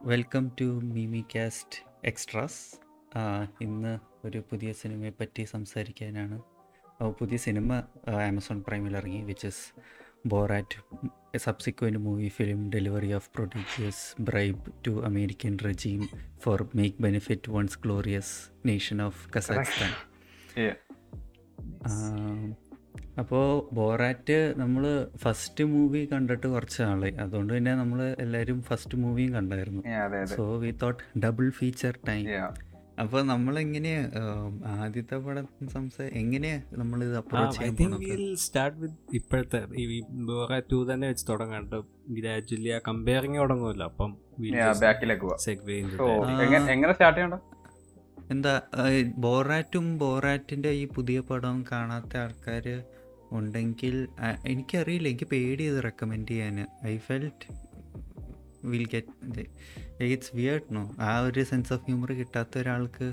Welcome to Mimi cast extras ഇന്ന് ഒരു പുതിയ സിനിമയെ പറ്റി സംസാരിക്കാനാണ്. പുതിയ സിനിമ ആമസോൺ പ്രൈമിൽ ഇറങ്ങി which is Borat subsequent movie film delivery of producers bribe to American regime for make benefit once glorious nation of Kazakhstan Yeah. അപ്പോൾ ബോറാറ്റ് നമ്മൾ ഫസ്റ്റ് മൂവി കണ്ടിട്ട് കുറച്ച് നാളായി അതുകൊണ്ട് തന്നെ നമ്മൾ എല്ലാവരും ഫസ്റ്റ് മൂവിയും കണ്ടായിരുന്നു. അതെ അതെ. So we thought double feature time അപ്പൊ ആം, ആദ്യത്തെ പടം സംസാ എങ്ങനെയാ നമ്മൾ ഇത് അപ്രോച്ച് ചെയ്യാൻ സ്റ്റാർട്ട് വിത്ത് ഇപ്പോഴത്തെ ഈ ബോറ ടു തന്നെ വെച്ച് തുടങ്ങാണ്ട്. ഗ്രാജുവലി ആ കമ്പയറിങ് തുടങ്ങുമല്ലോ. അപ്പം ബാക്കിലേക്ക്. എങ്ങനെ- എങ്ങനെ സ്റ്റാർട്ട് ചെയ്യണ്ട? എന്താ ബോറാറ്റും ബോറാറ്റിന്റെ ഈ പുതിയ പടം കാണാത്ത ആൾക്കാർ ഉണ്ടെങ്കിൽ എനിക്കറിയില്ല എനിക്ക് പേടി ഇത് റെക്കമെൻഡ് ചെയ്യാൻ. I felt will get it's weird no ആ ഒരു സെൻസ് ഓഫ് ഹ്യൂമർ കിട്ടാത്ത ഒരാൾക്ക്.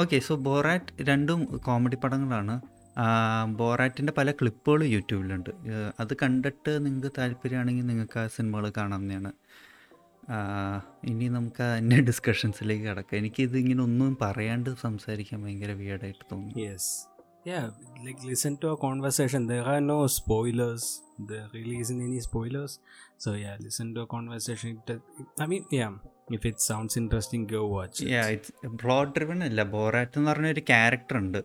ഓക്കെ സോ ബോറാറ്റ് രണ്ടും കോമഡി പടങ്ങളാണ്. ബോറാറ്റിന്റെ പല ക്ലിപ്പുകളും യൂട്യൂബിലുണ്ട്. അത് കണ്ടിട്ട് നിങ്ങൾക്ക് താല്പര്യമാണെങ്കിൽ നിങ്ങൾക്ക് ആ സിനിമകൾ കാണാവുന്നതാണ് ഇനി നമുക്ക് അന്യ ഡിസ്കഷൻസിലേക്ക് കിടക്കാം. എനിക്ക് ഇത് ഇങ്ങനെ ഒന്നും പറയാണ്ട് സംസാരിക്കാൻ ഭയങ്കര വിയർഡായിട്ട് തോന്നി yes like listen to a conversation there no spoilers the release in any spoilers so yeah listen to a I mean yeah if it sounds interesting go watch yeah it's plot driven അല്ല. Borat എന്ന് പറഞ്ഞ ഒരു character ഉണ്ട്.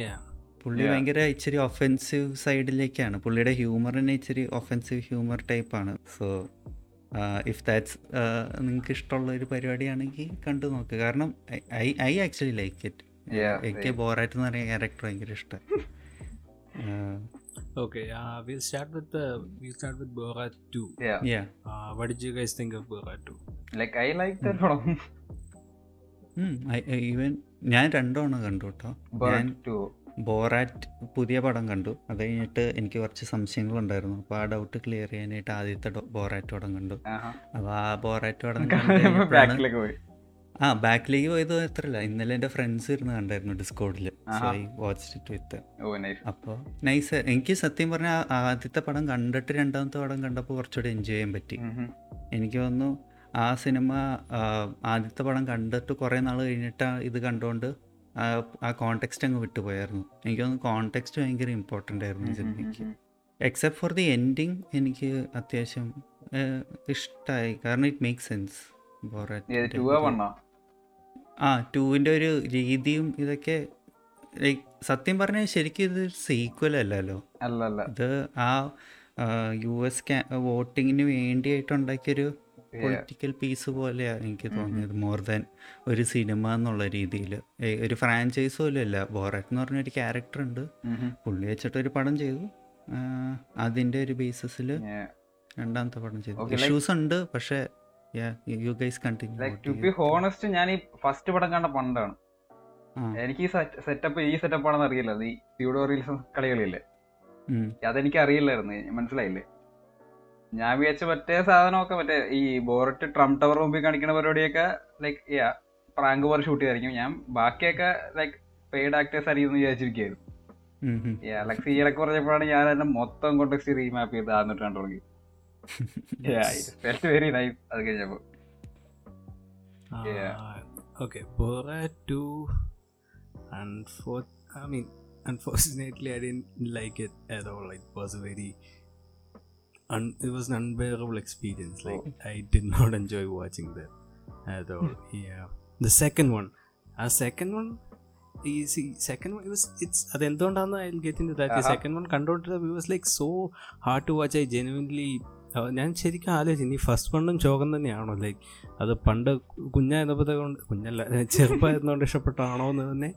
യാ പുള്ളി ഭയങ്കര ഇച്ചിരി offensive സൈഡിലേക്കാണ് പുള്ളിയുടെ humour തന്നെ ഇച്ചിരി ഒഫെൻസീവ് ഹ്യൂമർ ടൈപ്പാണ് സോ ഇഫ് ദാറ്റ്സ് നിങ്ങൾക്ക് ഇഷ്ടമുള്ള ഒരു പരിപാടിയാണെങ്കിൽ കണ്ടു നോക്ക്. കാരണം I I actually like it എനിക്ക് ബോറായിട്ട് എന്ന് പറയുന്ന ക്യാരക്ടർ ഭയങ്കര ഇഷ്ടം. Okay. Uh, we'll start with the we'll start with Borat 2. yeah. Uh, what did you guys think of Borat 2? Like I Hmm. I, പടം ഈവൻ ഞാൻ രണ്ടോണം കണ്ടു കേട്ടോ ഞാൻ ബോറാറ്റ് പുതിയ പടം കണ്ടു. അത് കഴിഞ്ഞിട്ട് എനിക്ക് കുറച്ച് സംശയങ്ങളുണ്ടായിരുന്നു. അപ്പോൾ ആ ഡൗട്ട് ക്ലിയർ ചെയ്യാനായിട്ട് ആദ്യത്തെ ബോറാറ്റ് പടം കണ്ടു. അപ്പോൾ ആ ബോറാറ്റ് പടം ആ ബാക്കിലേക്ക് പോയത് മാത്രല്ല. ഇന്നലെ എന്റെ ഫ്രണ്ട്സ് ഇരുന്ന് കണ്ടായിരുന്നു ഡിസ്കോഡിൽ so I watch it with അപ്പോൾ നൈസ് എനിക്ക് സത്യം പറഞ്ഞാൽ ആദ്യത്തെ പടം കണ്ടിട്ട് രണ്ടാമത്തെ പടം കണ്ടപ്പോൾ കുറച്ചുകൂടി എൻജോയ് ചെയ്യാൻ പറ്റി. എനിക്ക് തോന്നുന്നു ആ സിനിമ ആദ്യത്തെ പടം കണ്ടിട്ട് കുറേ നാൾ കഴിഞ്ഞിട്ടാണ് ഇത് കണ്ടുകൊണ്ട് ആ ആ കോണ്ടെക്സ്റ്റ് അങ്ങ് വിട്ടുപോയായിരുന്നു. എനിക്ക് തോന്നുന്നു കോണ്ടെക്സ്റ്റ് ഭയങ്കര ഇമ്പോർട്ടന്റ് ആയിരുന്നു സിനിമയ്ക്ക് എക്സെപ്റ്റ് ഫോർ ദി എൻഡിങ് എനിക്ക് അത്യാവശ്യം ഇഷ്ടമായി കാരണം ഇറ്റ് മേക്ക് സെൻസ് ആ ടൂവിന്റെ ഒരു രീതിയും ഇതൊക്കെ ലൈക്ക് സത്യം പറഞ്ഞാൽ ശരിക്കും ഇത് സീക്വൽ അല്ലല്ലോ. അല്ല അല്ല ഇത് ആ യു എസ് വോട്ടിങ്ങിന് വേണ്ടിയിട്ടുണ്ടാക്കിയൊരു പൊളിറ്റിക്കൽ പീസ് പോലെയാണ് എനിക്ക് തോന്നിയത്. മോർ ദാൻ ഒരു സിനിമ എന്നുള്ള രീതിയിൽ ഒരു ഫ്രാഞ്ചൈസ് പോലും അല്ല. ബോററ്റ് എന്ന് പറഞ്ഞ ഒരു ക്യാരക്ടർ ഉണ്ട്. പുള്ളി വെച്ചിട്ട് ഒരു പടം ചെയ്തു. അതിന്റെ ഒരു ബേസിസിൽ രണ്ടാമത്തെ പടം ചെയ്തു. ഇഷ്യൂസ് ഉണ്ട് പക്ഷേ you guys like to be honest ഞാൻ ഈ ഫസ്റ്റ് പടം കണ്ട പണ്ടാണ്. എനിക്ക് ഈ സെറ്റപ്പ് ഈ സെറ്റപ്പ് ആണെന്ന് അറിയില്ല. ഈ പ്യൂഡോ റീൽസ് കളികളില്ലേ അതെനിക്ക് അറിയില്ലായിരുന്നു മനസ്സിലായില്ലേ? ഞാൻ വിചാരിച്ച മറ്റേ സാധനമൊക്കെ മറ്റേ ഈ ബോററ്റ് ട്രം ടവർ മുമ്പിൽ കാണിക്കുന്ന പരിപാടിയൊക്കെ ലൈക്ക് യാ പ്രാങ്ക് പോലെ ഷൂട്ട് ചെയ്തായിരിക്കും. ഞാൻ ബാക്കിയൊക്കെ ലൈക്ക് പെയ്ഡ് ആക്ടേഴ്സ് ആയിരിക്കും എന്ന് വിചാരിച്ചിരിക്കുകയായിരുന്നു. അലക്സ് സീലൊക്കെ പറഞ്ഞപ്പോഴാണ് ഞാൻ എന്നെ മൊത്തം കോണ്ടെക്സ്റ്റ് റീമാപ്പ് ചെയ്ത് ആന്നിട്ട് കണ്ടു തുടങ്ങി. വെരി നൈസ് അത് കഴിഞ്ഞപ്പോ ഓക്കെ ബോറ ടു അൺഫോർ 2. Mean unfortunately I didn't like it didn't like it at all. Un, it was an unbearable experience. Like, I did not enjoy watching that at all. yeah. The second one, a second one, ഈ second one it's it's അതെന്തുകൊണ്ടാന്ന് I get in that. Second one കണ്ടുകൊണ്ടിരുന്ന it was like so hard to watch I genuinely ഞാൻ ശരിക്കും ആലോചിച്ചു. ഇനി first വണ്ണും ചോകം തന്നെയാണോ? Like അത് പണ്ട് കുഞ്ഞായിരുന്നപ്പോഴത്തെ കൊണ്ട് കുഞ്ഞല്ല ചെറുപ്പമായിരുന്നോണ്ട് ഇഷ്ടപ്പെട്ടാണോ എന്ന് തന്നെ.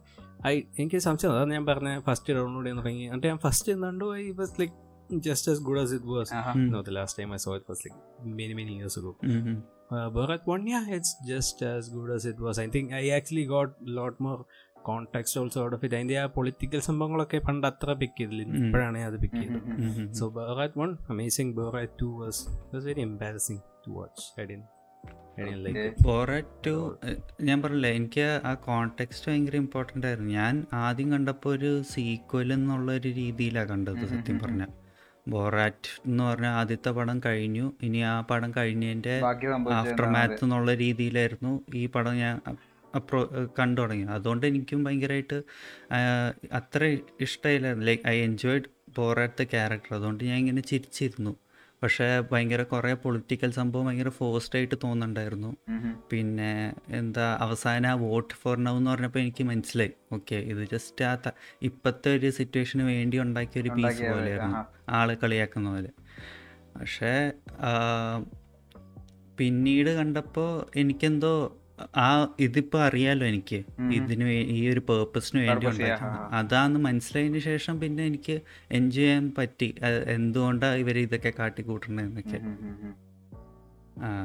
ഐ എനിക്ക് സംശയം. അതാണ് ഞാൻ പറഞ്ഞ ഫസ്റ്റ് ഡൗൺലോഡ് ചെയ്യാൻ തുടങ്ങി. എന്നിട്ട് ഞാൻ ഫസ്റ്റ് കണ്ടു. I was like just as good as it was Aaha. No, the last time I saw it was like many, many years ago. Uh, Bharat 1, yeah, it's just as good as it was. I think I actually got a lot more context also out of it. അതിന്റെ ആ political സംഭവങ്ങളൊക്കെ പണ്ട് അത്ര പിക്ക് ചെയ്തില്ല Mm-hmm. ഇപ്പോഴാണ് ഞാൻ അത് pick ചെയ്തത് so Borat one amazing Borat two was was very embarrassing to watch I didn't. Borat ഞാൻ പറഞ്ഞില്ല എനിക്ക് ആ കോണ്ടെക്സ്റ്റ് ഭയങ്കര ഇമ്പോർട്ടന്റ് ആയിരുന്നു ഞാൻ ആദ്യം കണ്ടപ്പോൾ ഒരു സീക്വൽ എന്നുള്ള ഒരു രീതിയിലാണ് കണ്ടത് ഉം സത്യം ഉം പറഞ്ഞ ബോറാറ്റ് എന്ന് പറഞ്ഞ ആദ്യത്തെ പടം കഴിഞ്ഞു. ഇനി ആ പടം കഴിഞ്ഞതിന്റെ ആഫ്റ്റർ മാത്ത് എന്നുള്ള രീതിയിലായിരുന്നു ഈ പടം ഞാൻ അപ്രോ കണ്ടു തുടങ്ങി അതുകൊണ്ട് എനിക്കും ഭയങ്കരമായിട്ട് അത്ര ഇഷ്ടമായില്ലായിരുന്നു like I enjoyed Borat the character. അതുകൊണ്ട് ഞാൻ ഇങ്ങനെ ചിരിച്ചിരുന്നു. പക്ഷേ ഭയങ്കര കുറേ പൊളിറ്റിക്കൽ സംഭവം ഭയങ്കര ഫോഴ്സ്ഡ് ആയിട്ട് തോന്നുന്നുണ്ടായിരുന്നു. പിന്നെ എന്താ അവസാനം ആ വോട്ട് ഫോർ നൗ എന്ന് പറഞ്ഞപ്പോൾ എനിക്ക് മനസ്സിലായി. ഓക്കെ ഇത് ജസ്റ്റ് ആ ഇപ്പോഴത്തെ ഒരു സിറ്റുവേഷന് വേണ്ടി ഉണ്ടാക്കിയ ഒരു പീസ് പോലെയായിരുന്നു. ആൾ കളിയാക്കുന്ന പോലെ പക്ഷേ പിന്നീട് കണ്ടപ്പോൾ എനിക്കെന്തോ ആ ഇതിപ്പോ അറിയാലോ എനിക്ക്. ഇതിന് ഈ ഒരു പേർപ്പസിന് വേണ്ടി Purpose, yeah, ഉണ്ടാക്കി ആ, അതാന്ന് മനസ്സിലായതിന് ശേഷം പിന്നെ എനിക്ക് എൻജോയ് ചെയ്യാൻ പറ്റി? എന്തുകൊണ്ടാ എന്തുകൊണ്ടാണ് ഇവർ ഇതൊക്കെ കാട്ടിക്കൂട്ടണേ എന്നൊക്കെ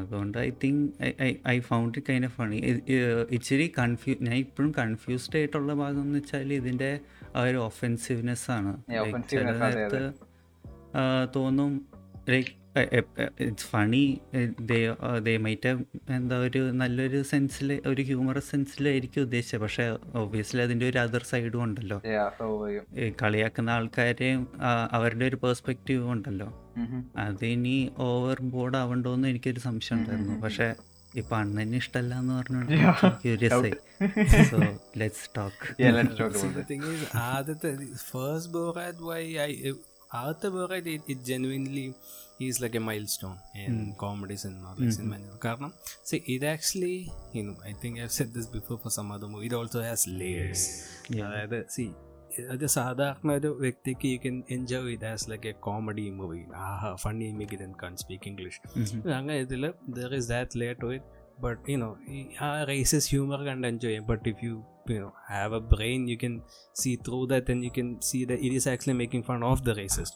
അതുകൊണ്ട് I think I found it kind of funny ഇച്ചിരി കൺഫ്യൂ ഞാൻ ഇപ്പോഴും കൺഫ്യൂസ്ഡ് ആയിട്ടുള്ള ഭാഗം എന്ന് വെച്ചാൽ ഇതിന്റെ ആ ഒരു ഒഫെൻസീവ്നെസ് ആണ്. ചില നേരത്ത് തോന്നും like it's funny they might എന്താ ഒരു നല്ലൊരു സെൻസിൽ ഒരു ഹ്യൂമറസ് സെൻസിലായിരിക്കും ഉദ്ദേശിച്ചത്. പക്ഷെ ഒബ്വിയസ്ലി അതിന്റെ ഒരു അതർ സൈഡും ഉണ്ടല്ലോ. കളിയാക്കുന്ന ആൾക്കാരെയും അവരുടെ ഒരു പേഴ്സ്പെക്റ്റീവും ഉണ്ടല്ലോ. ഉം. അതിനി ഓവർ ബോർഡ് ആവണ്ടോന്ന് എനിക്കൊരു സംശയം ഉണ്ടായിരുന്നു. പക്ഷെ ഇപ്പൊ അണ്ണന് ഇഷ്ടല്ല എന്ന് പറഞ്ഞോണ്ട് ക്യൂരിയസ് സോ ലെറ്റ്സ് ടോക്ക് ആദ്യത്തെ first ബോറാറ്റ് why I ആദ്യത്തെ Borat, it, it is like a milestone in comedy cinema, like cinema. കാരണം see, it actually, you know, I think I've said this before for some other movie. It also has layers. അതായത് see, അത് സാധാരണ ഒരു വ്യക്തിക്ക് you can enjoy it as like a comedy movie Aaha funny make in can speak English അങ്ങനെ ഇതിൽ there is that layer to it but you know ആ races humour കണ്ട് enjoy ചെയ്യാം. But if you you know have a brain you can see through that and you can see the it is actually making fun of the races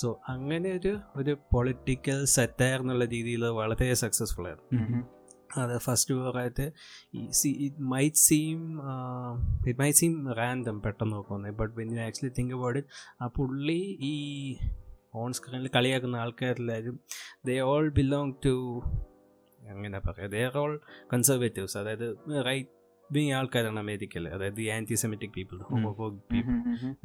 so അങ്ങനെ ഒരു ഒരു political satire എന്നുള്ള രീതിയിൽ വളരെ successful ആയിരുന്നു. അത് first ഓവറായിട്ട് see it might seem it might seem random പെട്ടെന്ന് നോക്കുന്നത് but when you actually think about it ആ പുള്ളി ഈ ഓൺ സ്ക്രീനിൽ കളിയാക്കുന്ന ആൾക്കാരെല്ലാവരും ദേ ഓൾ ബിലോങ് ടു അങ്ങനെ പറയാം ദേ ആർ ഓൾ കൺസർവേറ്റീവ്സ് അതായത് റൈറ്റ് വിങ് ആൾക്കാരാണ് അമേരിക്കയിൽ അതായത് anti anti semitic people homophobic people.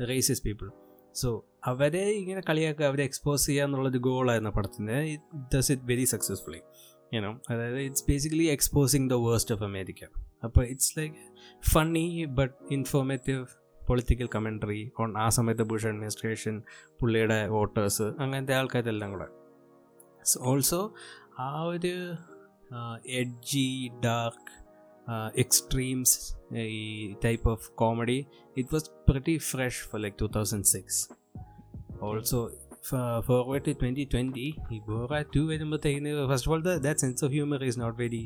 Racist people so അവരെ ഇങ്ങനെ കളിയാക്കുക അവരെ എക്സ്പോസ് ചെയ്യുക എന്നുള്ളൊരു ഗോളായിരുന്നു പടത്തിന് it does it very successfully you know it's basically exposing the worst of America അപ്പോൾ it's like funny but informative political commentary on ആ സമയത്ത് ബുഷ് അഡ്മിനിസ്ട്രേഷൻ പുള്ളിയുടെ വോട്ടേഴ്സ് അങ്ങനത്തെ ആൾക്കാരെല്ലാം കൂടെ. ഓൾസോ ആ ഒരു എഡ്ജി ഡാർക്ക് എക്സ്ട്രീംസ് ഈ type of comedy it was pretty fresh for like 2006 also for- forward to 2020 ഈ Borat 2 വരുമ്പോഴത്തേക്കിന് first of all the, that sense of humor is not very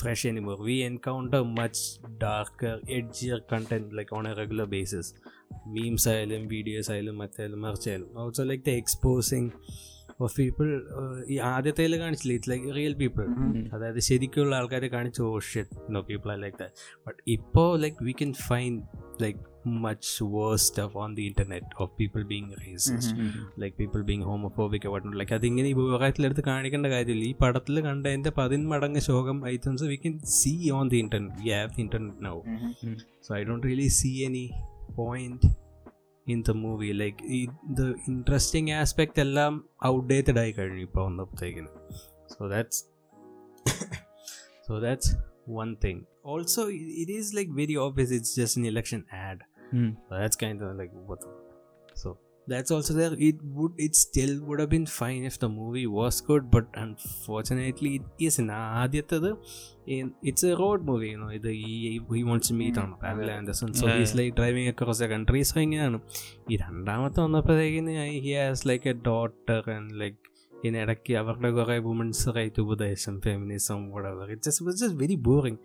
fresh anymore we encounter much darker edgier content like on a regular basis memes ആയാലും videos ആയാലും മറ്റായാലും മറിച്ചായാലും also like the exposing of people ഈ ആദ്യത്തേൽ കാണിച്ചില്ല? It's like real people അതായത് ശരിക്കുള്ള ആൾക്കാരെ കാണിച്ചു ഓ shit no people are like that but ഇപ്പോൾ like we can find like much worst of on the internet of people being racist like people being homophobic വട്ടും like അതിങ്ങനെ ഈ വിവാഹത്തിലെടുത്ത് കാണിക്കേണ്ട കാര്യമില്ല. ഈ പടത്തിൽ കണ്ടതിന്റെ പതിന്മടങ്ങ് ശോകം items we can see on the internet we have the internet now so I i really see any any point in the movie like ഈ the interesting aspect എല്ലാം outdated ആയി കഴിഞ്ഞു ഇപ്പോൾ വന്നപ്പോഴത്തേക്കിന് so that's so that's one thing also it- it is like very obvious it's just an election ad so that's kind of like what the so that's also there it would it still would have been fine if the movie was good but unfortunately it isn't ആദ്യത്തത് in- it's a road movie you know ഇത് ഈ he wants to meet on Pamela Anderson so Yeah, he's yeah. like driving across the country so ഇങ്ങനെയാണ് ഈ രണ്ടാമത്തെ വന്നപ്പോഴത്തേക്കിന് he has like a daughter and like ഇതിനിടയ്ക്ക് അവരുടെ കുറേ womens right ഉപദേശം feminism whatever it just was just very boring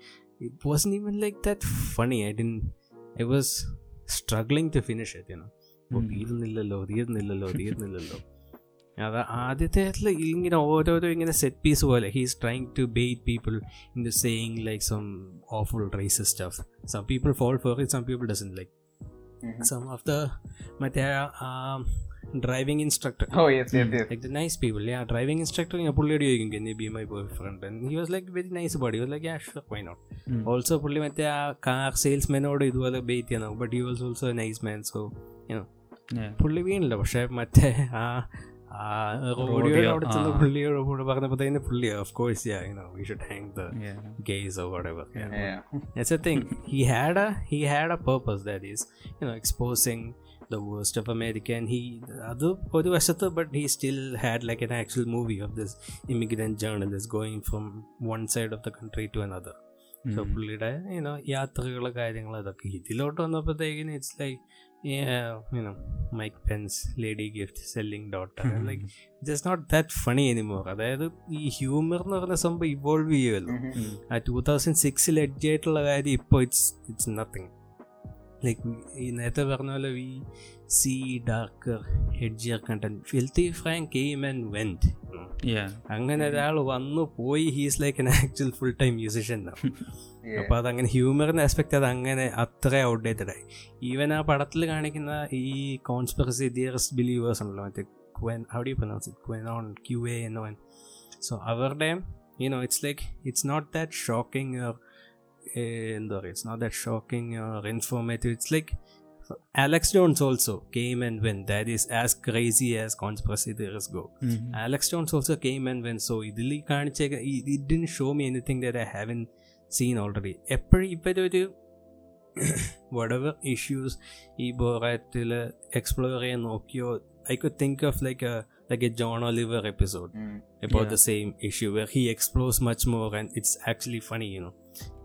it wasn't even like that funny I didn't I was struggling to finish it you know ഓ തീരുന്നില്ലല്ലോ തീരുന്നില്ലല്ലോ തീരുന്നില്ലല്ലോ. അത് ആദ്യത്തെ ഇങ്ങനെ ഓരോരോ ഇങ്ങനെ സെറ്റ് പീസ് പോലെ he's trying to bait people in to saying like some awful races stuff some people fall for it some people doesn't like some of the മറ്റേ driving instructor like the nice people ആ driving instructor ഞാൻ പുള്ളിയോട് ചോദിക്കും can be my boyfriend he was like very nice body was like ash why not also പുള്ളി മറ്റേ ആ car സെയിൽസ്മാനോട് ഇതുപോലെ ബെയ്റ്റ് ചെയ്യാൻ നോക്കും. But you was also a nice man so പുള്ളി വീണില്ല പക്ഷെ മറ്റേ ആ ആ റോഡിയോ Rodeo, അവിടെ ചെന്ന്. പുള്ളിയോട് പറഞ്ഞപ്പോഴത്തേന് പുള്ളി of course yeah you know we should hang the or whatever yeah. Yeah. That's the thing. He had a he had a purpose that is, you know, exposing the worst of America and he അത് ഒരു വശത്ത് but he still had like an actual movie of this immigrant journalist going from one side of the country to another. So Mm. പുള്ളിയുടെ യാത്രകൾ കാര്യങ്ങൾ അതൊക്കെ ഇതിലോട്ട് വന്നപ്പോഴത്തേക്കിന് it's like you know Mike Pence lady gift selling daughter like just not that funny anymore അതായത് ഈ humour എന്ന് പറയുന്ന സംഭവം ഇവോൾവ് ചെയ്യുമല്ലോ Mhm. Mm. ആ ടൂ തൗസൻഡ് സിക്സിൽ എഡ്ജ് ആയിട്ടുള്ള കാര്യം ഇപ്പോൾ ഇറ്റ്സ് ഇറ്റ്സ് നത്തിങ് ലൈക്ക് ഈ നേരത്തെ പറഞ്ഞ പോലെ we see darker edgier content filthy Frank came and went. അങ്ങനെ ഒരാൾ വന്നു പോയി he's like an actual full time musician. അപ്പോൾ അതങ്ങനെ ഹ്യൂമറിന്റെ ആസ്പെക്ട് അത് അങ്ങനെ അത്ര ഔട്ട്ഡേറ്റഡ് ആയി. ഈവൻ ആ പടത്തിൽ കാണിക്കുന്ന ഈ കോൺസ്പിറസി തിയറിസ്റ്റ് ബിലീവേഴ്സ് ഉണ്ടല്ലോ മറ്റേ QAnon how do pronounce it QAnon Q A എന്നോ സോ അവരുടെ you know it's like it's not that shocking your എന്താ പറയുക it's not that shocking your informative it's like Alex Jones also came and went. That is as crazy as conspiracy theorists go. Mm. Alex Jones also came and went. So ഇതിൽ കാണിച്ചേക്ക it didn't show me anything that I haven't seen already. എപ്പോഴും ഇവരൊരു whatever issues ഈ ബോറാറ്റിൽ explore ചെയ്യാൻ നോക്കിയോ I could think of like like a John Oliver episode Mm. about Yeah. the same issue where he explores much more and it's actually funny you know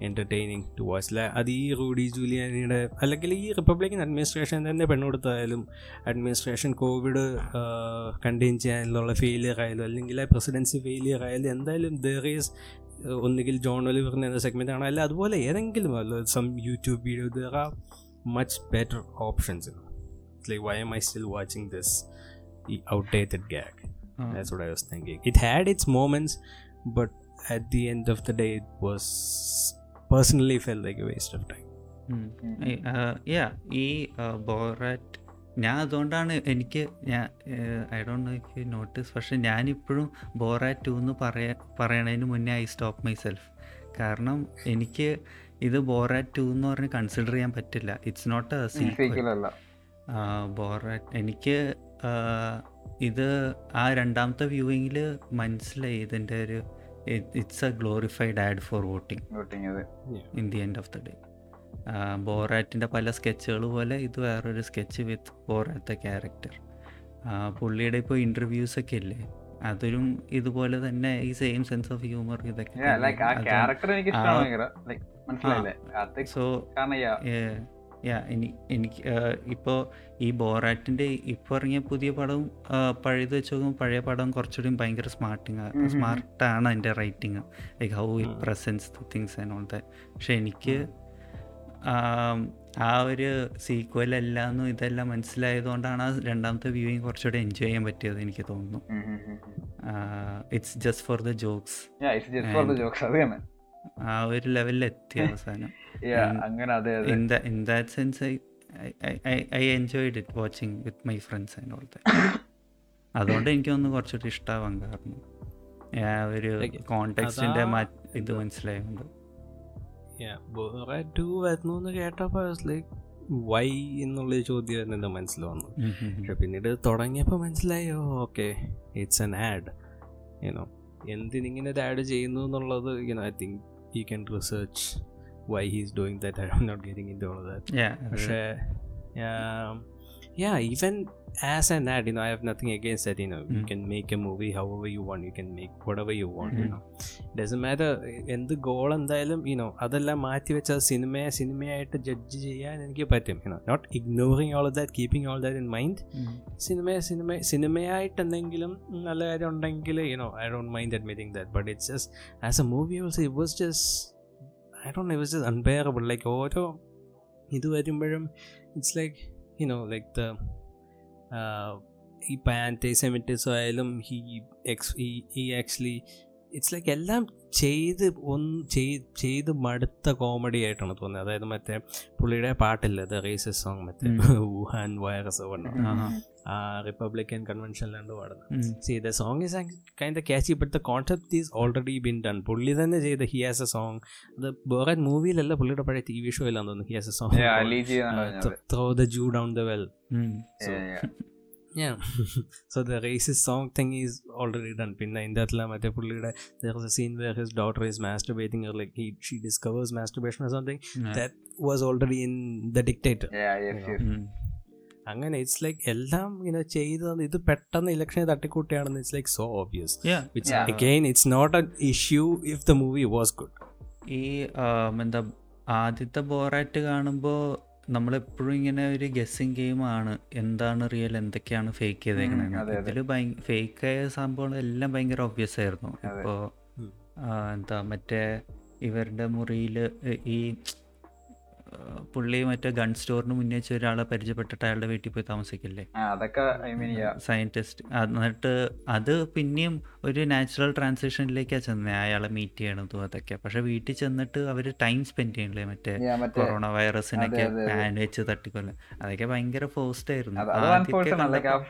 Entertaining to watch La- അത് ഈ റൂഡി ജൂലിയാനിയുടെ അല്ലെങ്കിൽ ഈ Republican administration തന്നെ പെണ്ണുകൊടുത്തായാലും administration Covid contain ചെയ്യാനുള്ള failure ആയാലും അല്ലെങ്കിൽ presidency failure ആയാലും എന്തായാലും ദർ ഈസ് ഒന്നുകിൽ ജോൺ ഒലിവറിന് എന്ന സെഗ്മെന്റ് ആണ്. അല്ല അതുപോലെ ഏതെങ്കിലും അല്ല some YouTube video there are much better options like why am I still watching this ഈ outdated gag it That's what I was thinking. It had its moments, but at the end of the day, it was personally felt like a waste of time. Mm. ഈ, Borat ഞാൻ അതുകൊണ്ടാണ് എനിക്ക് ഞാൻ I don't no notice പക്ഷെ ഞാനിപ്പോഴും Borat to എന്ന് പറയാ പറയണതിന് മുന്നേ ഐ സ്റ്റോപ്പ് മൈ സെൽഫ് കാരണം എനിക്ക് ഇത് ബോറാറ്റ് ടു എന്ന് പറഞ്ഞ് കൺസിഡർ ചെയ്യാൻ പറ്റില്ല. It's not a sequel Borat എനിക്ക് ഇത് ആ രണ്ടാമത്തെ വ്യൂവിങ്ങിൽ മനസ്സിലായി ഇതിന്റെ ഒരു it's a glorified ad for voting in the end of the day ബോറാറ്റിന്റെ പല സ്കെച്ചുകൾ പോലെ ഇത് വേറൊരു സ്കെച്ച് വിത്ത് ബോറാത്ത ക്യാരക്ടർ പുള്ളിയുടെ ഇപ്പോൾ ഇന്റർവ്യൂസ് ഒക്കെ ഇല്ലേ? അതിലും ഇതുപോലെ തന്നെ ഈ സെയിം സെൻസ് ഓഫ് ഹ്യൂമർ ഇതൊക്കെ സോ യാ എനിക്ക് ഇപ്പോൾ ഈ ബോറാറ്റിന്റെ ഇപ്പോൾ ഇറങ്ങിയ പുതിയ പടവും പഴയത് വെച്ച് നോക്കുമ്പോൾ പഴയ പടം കുറച്ചുകൂടി ഭയങ്കര സ്മാർട്ടിങ്. സ്മാർട്ടാണ് അതിന്റെ writing like how it. Presents the things and all that പക്ഷെ എനിക്ക് ആം, ഒരു സീക്വൽ എല്ലാന്നും ഇതെല്ലാം മനസ്സിലായതുകൊണ്ടാണ് ആ രണ്ടാമത്തെ വ്യൂയിങ് കുറച്ചുകൂടി എൻജോയ് ചെയ്യാൻ പറ്റിയത് എനിക്ക് തോന്നുന്നു. It's just for the jokes ആ ഒരു ലെവലിൽ എത്തി അവസാനം അങ്ങനെ അതെ in that in that I I- I enjoyed it watching with my friends and അതുകൊണ്ട് എനിക്കൊന്ന് കുറച്ചുകൂടി ഇഷ്ടമാവാൻ കാരണം. ആ ഒരു കോണ്ടാക്സിന്റെ കോണ്ടെക്സ്റ്റിന്റെ ഇത്. മനസ്സിലായതുകൊണ്ട് എന്ന് ലൈക്ക് വൈ എന്നുള്ള ചോദ്യം എന്റെ മനസ്സിൽ വന്നു. പക്ഷെ പിന്നീട് തുടങ്ങിയപ്പോൾ മനസ്സിലായോ okay it's an ad you know എന്തിനിങ്ങനെ ഒരു ആഡ് ചെയ്യുന്നു എന്നുള്ളത് you know I think you can research why he's doing that I am not getting into that Yeah, അത് പക്ഷേ yeah even As an ad you know i have nothing against that you know. You Mm. can make a movie however you want you can make whatever you want you Mhm. know. Doesn't matter എന്ത് goal എന്തായാലും you know അതെല്ലാം മാറ്റി വെച്ച് അത് സിനിമയെ സിനിമയായിട്ട് judge ചെയ്യാൻ എനിക്ക് പറ്റും you know not ignoring all that keeping all that in mind സിനിമയെ സിനിമ സിനിമയായിട്ട് എന്തെങ്കിലും നല്ല കാര്യം ഉണ്ടെങ്കിൽ you know I don't mind admitting that but it's just as a movie also it was just I don't it was just unbearable like ഓരോ ഇത് വരുമ്പോഴും it's like you know like the ഈ antisemitism ആയാലും he X ഈ actually it's like എല്ലാം ചെയ്ത് ഒന്ന് ചെയ്- ചെയ്ത് മടുത്ത കോമഡി ആയിട്ടാണ് തോന്നുന്നത് അതായത് മറ്റേ പുള്ളിയുടെ പാട്ടില്ല ദ റേസ് സോങ് മറ്റേ. വുഹാൻ വൈറസ് റിപ്പബ്ലിക്കൻ കൺവെൻഷനിലാണ്ട് പാടുന്നത്. The song is kind catchy but the concept is already been done പുള്ളി തന്നെ ചെയ്ത ഹി ഹാസ് എ സോങ് അത് വേറെ മൂവിയിലല്ല പുള്ളിയുടെ പഴയ ടി വി ഷോയിലാന്ന് തോന്നുന്നു. He has a song. Throw the Jew down the well yeah. Yeah. so the racist song is already done. പിന്നെ അതിന്റെ അകത്തുള്ള മറ്റേ പുള്ളിയുടെ there is a scene where his daughter is masturbating or like he she discovers masturbation or something that was already in the dictator. Yeah, yes, yes. ഉം. അങ്ങനെ ഇറ്റ്സ് like എല്ലാം ഇങ്ങനെ ചെയ്തത് ഇത് പെട്ടെന്ന് ഇലക്ഷനെ തട്ടിക്കൂട്ടിയാണെന്ന് it's like so obvious. Which. Again it's not an issue if the movie was good ഈ എന്താ ആദ്യത്തെ ബോറാറ്റ് കാണുമ്പോൾ നമ്മളെപ്പോഴും ഇങ്ങനെ ഒരു ഗസ്സിങ് ആണ്. എന്താണ് റിയൽ എന്തൊക്കെയാണ് ഫേക്ക് ചെയ്തേക്കണത് ഇതിൽ. ഇതിൽ ഫേക്ക് ആയ സംഭവങ്ങൾ എല്ലാം ഭയങ്കര ഒബ്വിയസ് ആയിരുന്നു. അപ്പോൾ ഇപ്പോൾ എന്താ മറ്റേ ഇവരുടെ മുറിയിൽ ഈ പുള്ളി മറ്റേ ഗൺ സ്റ്റോറിന് മുന്നേ വെച്ച് ഒരാളെ പരിചയപ്പെട്ടിട്ട് അയാളുടെ വീട്ടിൽ പോയി താമസിക്കില്ലേ? അതൊക്കെ സയന്റിസ്റ്റ് എന്നിട്ട് അത് പിന്നെയും ഒരു നാച്ചുറൽ ട്രാൻസിഷനിലേക്കാണ് ചെന്നത് അയാളെ മീറ്റ് ചെയ്യണതും അതൊക്കെ. പക്ഷെ വീട്ടിൽ ചെന്നിട്ട് അവർ ടൈം സ്പെൻഡ് ചെയ്യണില്ലേ മറ്റേ കൊറോണ വൈറസിനൊക്കെ പാൻ വെച്ച് തട്ടിക്കൊല്ല. അതൊക്കെ ഭയങ്കര ഫോസ്റ്റ് ആയിരുന്നു.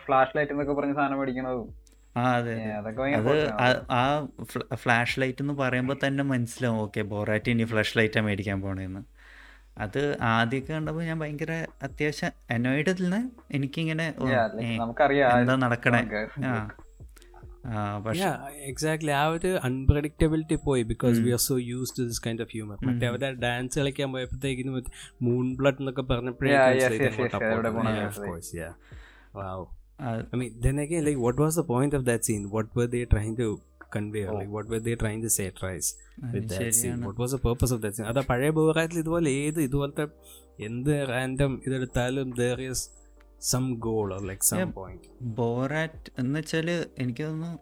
ഫ്ലാഷ് ലൈറ്റ് എന്നൊക്കെ പറഞ്ഞ സാധനം മേടിക്കണതും. ആ അതെ അത്. ആ ഫ്ലാഷ് ലൈറ്റ് എന്ന് പറയുമ്പോൾ തന്നെ മനസ്സിലാവും ഓക്കെ ബോറാറ്റ് ഇനി ഫ്ലാഷ് ലൈറ്റാണ് മേടിക്കാൻ പോണേന്ന്. അത് ആദ്യമൊക്കെ കണ്ടപ്പോൾ ഞാൻ ഭയങ്കര അത്യാവശ്യം അനോയിഡ് നിന്ന് എനിക്കിങ്ങനെ എന്താ നടക്കണേ? ആ. എക്സാക്ട്ലി ആ ഒരു അൺപ്രഡിക്റ്റബിലിറ്റി പോയി because we are so use to this kind of humour മറ്റേ അവരെ അവരുടെ ഡാൻസ് കളിക്കാൻ പോയപ്പോഴത്തേക്കിനും മൂൺ ബ്ലഡ് എന്നൊക്കെ പറഞ്ഞപ്പോഴേ like what was the point of that scene what were they try like, to convey? Or, Oh. like, what were they trying to satirize അത് with that scene? was the purpose of that scene? അതാ പഴയ ബോറാറ്റിൽ ഇതുപോലെ ഏത് ഇതുപോലത്തെ എന്ത് random ഇതെടുത്താലും there is some goal or like some. Point Borat എന്ന് വെച്ചാൽ എനിക്ക് തോന്നുന്നു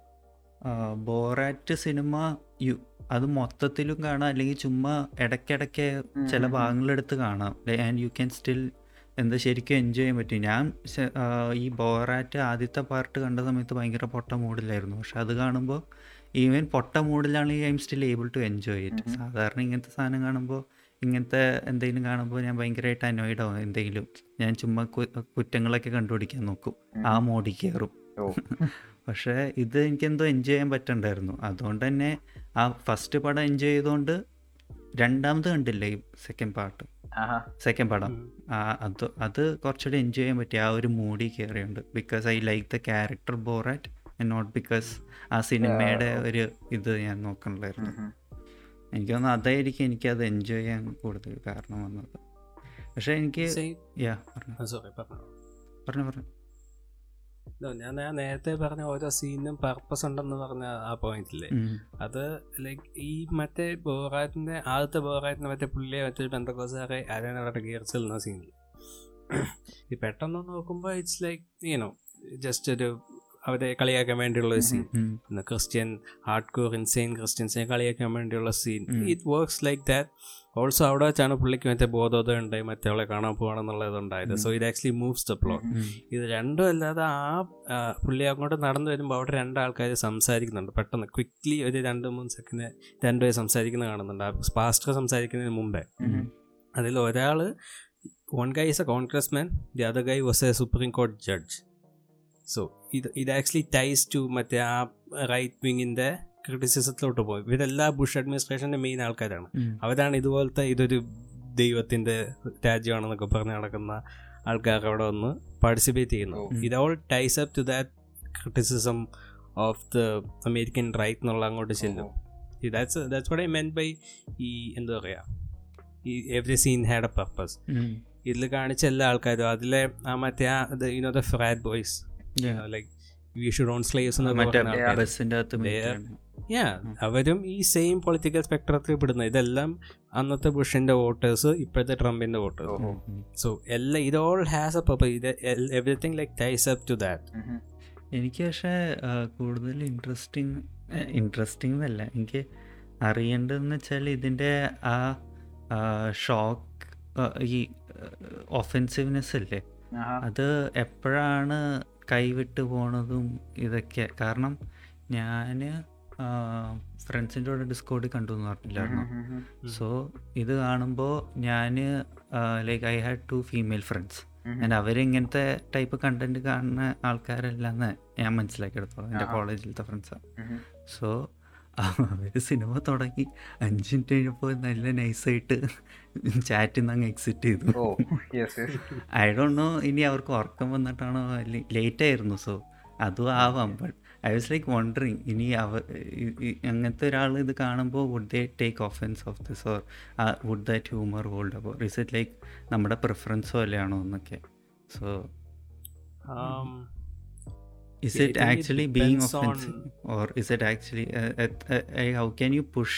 ബോറാറ്റ് സിനിമ യു അത് മൊത്തത്തിലും കാണാം അല്ലെങ്കിൽ ചുമ്മാ ഇടയ്ക്കിടയ്ക്ക് ചില. ഭാഗങ്ങളെടുത്ത് കാണാം ആൻഡ് യു ക്യാൻ സ്റ്റിൽ എന്താ ശരിക്കും എൻജോയ് ചെയ്യാൻ പറ്റും ഞാൻ ഈ ബോറാറ്റ് ആദ്യത്തെ പാർട്ട് കണ്ട സമയത്ത് ഭയങ്കര പൊട്ട മൂഡിലായിരുന്നു പക്ഷെ അത് കാണുമ്പോൾ ഈവൻ പൊട്ട മൂഡിലാണെങ്കിൽ I am still able to enjoy it. സാധാരണ ഇങ്ങനത്തെ സാധനം കാണുമ്പോൾ ഇങ്ങനത്തെ എന്തെങ്കിലും കാണുമ്പോൾ ഞാൻ ഭയങ്കരമായിട്ട് അനോയിഡ് ആവും എന്തെങ്കിലും. ഞാൻ ചുമ്മാ കുറ്റങ്ങളൊക്കെ കണ്ടുപിടിക്കാൻ നോക്കും. ആ മോഡിൽ കയറും ഓ. പക്ഷേ ഇത് എനിക്കെന്തോ എൻജോയ് ചെയ്യാൻ പറ്റണ്ടായിരുന്നു. അതുകൊണ്ട് തന്നെ ആ ഫസ്റ്റ് പടം എൻജോയ് ചെയ്തുകൊണ്ട് രണ്ടാമത് കണ്ടില്ലേ സെക്കൻഡ് പാർട്ട്. സെക്കൻഡ് പടം. അത് അത് കുറച്ചുകൂടി എൻജോയ് ചെയ്യാൻ പറ്റി. ആ ഒരു മൂഡി കയറിയുണ്ട് because I like the character Borat not because ആ സിനിമയുടെ ഒരു ഇത് ഞാൻ നോക്കണില്ലായിരുന്നു. ഉം. എനിക്ക് തോന്നുന്നു അതായിരിക്കും എനിക്കത് എൻജോയ് ചെയ്യാൻ കൂടുതൽ കാരണം വന്നത്. പക്ഷെ എനിക്ക് യാ പറഞ്ഞു. പറഞ്ഞു. ഞാൻ ഞാൻ നേരത്തെ പറഞ്ഞ ഓരോ സീനും പർപ്പസ് ഉണ്ടെന്ന് പറഞ്ഞ ആ പോയിന്റില്ലേ. അത് ലൈക്ക് ഈ മറ്റേ ബോറാറ്റിന്റെ ആദ്യത്തെ ബോറാറ്റിന്റെ മറ്റേ പുള്ളിയെ മറ്റേ ബന്ധക്കോസാറെ ആരാണ് ഗീർസിൽ എന്ന സീനിൽ ഈ പെട്ടെന്ന് നോക്കുമ്പോൾ ഇറ്റ്സ് ലൈക്ക് യൂനോ ജസ്റ്റ് ഒരു അവരെ കളിയാക്കാൻ വേണ്ടിയുള്ള ഒരു scene. Christian hard core insane ക്രിസ്ത്യൻസിനെ കളിയാക്കാൻ വേണ്ടിയുള്ള scene it works like that also അവിടെ വെച്ചാണ് പുള്ളിക്ക് മറ്റേ ബോധോദയം ഉണ്ടായി അവളെ കാണാൻ പോകണമെന്നുള്ളത് ഉണ്ടായത് so it actually moves the plot ഇത് രണ്ടും അല്ലാതെ ആ പുള്ളി അങ്ങോട്ട് നടന്നു വരുമ്പോൾ അവിടെ രണ്ടാൾക്കാർ സംസാരിക്കുന്നുണ്ട്. പെട്ടെന്ന് ക്വിക്ക്ലി ഒരു രണ്ട് മൂന്ന് സെക്കൻഡ് രണ്ടുപേർ സംസാരിക്കുന്നത് കാണുന്നുണ്ട്. ആ പാസ്റ്റർ സംസാരിക്കുന്നതിന് മുമ്പേ. അതിൽ ഒരാൾ one guy is a congressman the other guy was a supreme court judge so ഇത് ഇത് ആക്ച്വലി ടൈസ് ടു മറ്റേ ആ റൈറ്റ് വിങ്ങിന്റെ ക്രിറ്റിസിസത്തിലോട്ട് പോയി. ഇവരെല്ലാ ബുഷ് അഡ്മിനിസ്ട്രേഷന്റെ മെയിൻ ആൾക്കാരാണ്. അവരാണ് ഇതുപോലത്തെ ഇതൊരു ദൈവത്തിന്റെ രാജ്യമാണെന്നൊക്കെ പറഞ്ഞ് നടക്കുന്ന ആൾക്കാർ അവിടെ വന്ന് പാർട്ടിസിപ്പേറ്റ് ചെയ്യുന്നു. ഇത് all ties up to that criticism of the American right എന്നുള്ള അങ്ങോട്ട് ചെല്ലും. That's that's what I mean by ഈ എന്താ പറയുക ഈ every scene had a purpose ഇതിൽ കാണിച്ച എല്ലാ ആൾക്കാരും അതിലെ ആ മറ്റേ ആ you know the frat boys should slaves അവരും ഈ സെയിം പൊളിറ്റിക്കൽ സ്പെക്ട്രത്തിൽ പെടുന്ന ഇതെല്ലാം അന്നത്തെ ബുഷിന്റെ വോട്ടേഴ്സ് ഇപ്പോഴത്തെ ട്രംപിന്റെ വോട്ടേഴ്സ്. സോ എല്ലാം ഇത് ഓൾ ഹാസ് എ പർപ്പസ് ഇത് everything like ties up to that എനിക്ക് പക്ഷേ കൂടുതൽ ഇൻട്രസ്റ്റിംഗ് ഇൻട്രസ്റ്റിംഗ് അല്ല എനിക്ക് അറിയേണ്ടതെന്ന് വെച്ചാൽ ഇതിന്റെ ആ ഷോക്ക് ഈ ഒഫെൻസീവ്നെസ് അല്ലേ അത് എപ്പോഴാണ് കൈവിട്ട് പോണതും ഇതൊക്കെ. കാരണം ഞാൻ ഫ്രണ്ട്സിന്റെ കൂടെ ഡിസ്കോഡിൽ കണ്ടു എന്ന് പറഞ്ഞില്ലായിരുന്നു. സോ ഇത് കാണുമ്പോൾ ഞാൻ like I had two female friends and അവരിങ്ങനത്തെ type content കാണുന്ന ആൾക്കാരല്ലെന്ന് ഞാൻ മനസ്സിലാക്കിയെടുത്തോളാം. എന്റെ. കോളേജിലത്തെ ഫ്രണ്ട്സാണ് സോ അവർ സിനിമ തുടങ്ങി. അഞ്ച് മിനിറ്റ് കഴിഞ്ഞപ്പോൾ നല്ല നൈസായിട്ട് ചാറ്റിൽ നിന്ന് അങ്ങ് എക്സിറ്റ് ചെയ്തു. ഓ yes yes I don't know ഇനി അവർക്ക് ഉറക്കം വന്നിട്ടാണോ ലേറ്റ് ആയിരുന്നു സോ അതും ആവാം. But I was like wondering ഇനി അവർ അങ്ങനത്തെ ഒരാൾ ഇത് കാണുമ്പോൾ would they take offence of this or would that humour hold അപ്പോൾ ഇസ് ഇറ്റ് ലൈക്ക് നമ്മുടെ പ്രിഫറൻസ് പോലെയാണോ എന്നൊക്കെ? So Um, it, it actually it being offensive on... or is it actually uh, uh, uh, how can you push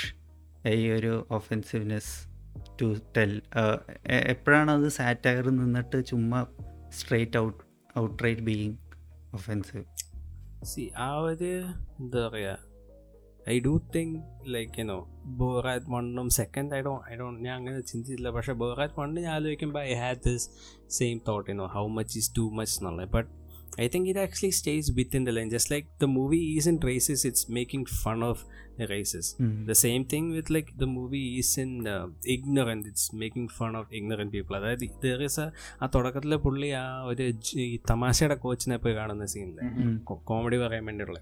a ഒരു offensiveness to tell എപ്പോഴാണ് അത് satire നിന്നിട്ട് ചുമ്മാ straight out out right being offensive C ആ ഒരു എന്താ പറയുക I do think like you know Borat വണ്ണും second I do I do ഞാൻ അങ്ങനെ ചിന്തിച്ചില്ല പക്ഷേ ബോറാറ്റ് വണ്ണ് ഞാൻ ആലോചിക്കുമ്പോൾ I had this same thought you know how much is too much എന്നുള്ളത് but I think it actually stays within the line just like the movie is in races it's making fun of races The same thing with like the movie is in uh, ignorant. It's making fun of ignorant people. അതായത് there is a ആ തുടക്കത്തിലെ പുള്ളി ആ ഒരു ഈ തമാശയുടെ കോച്ചിനെ പോയി കാണുന്ന സീനിൽ കോമഡി പറയാൻ വേണ്ടിയുള്ള.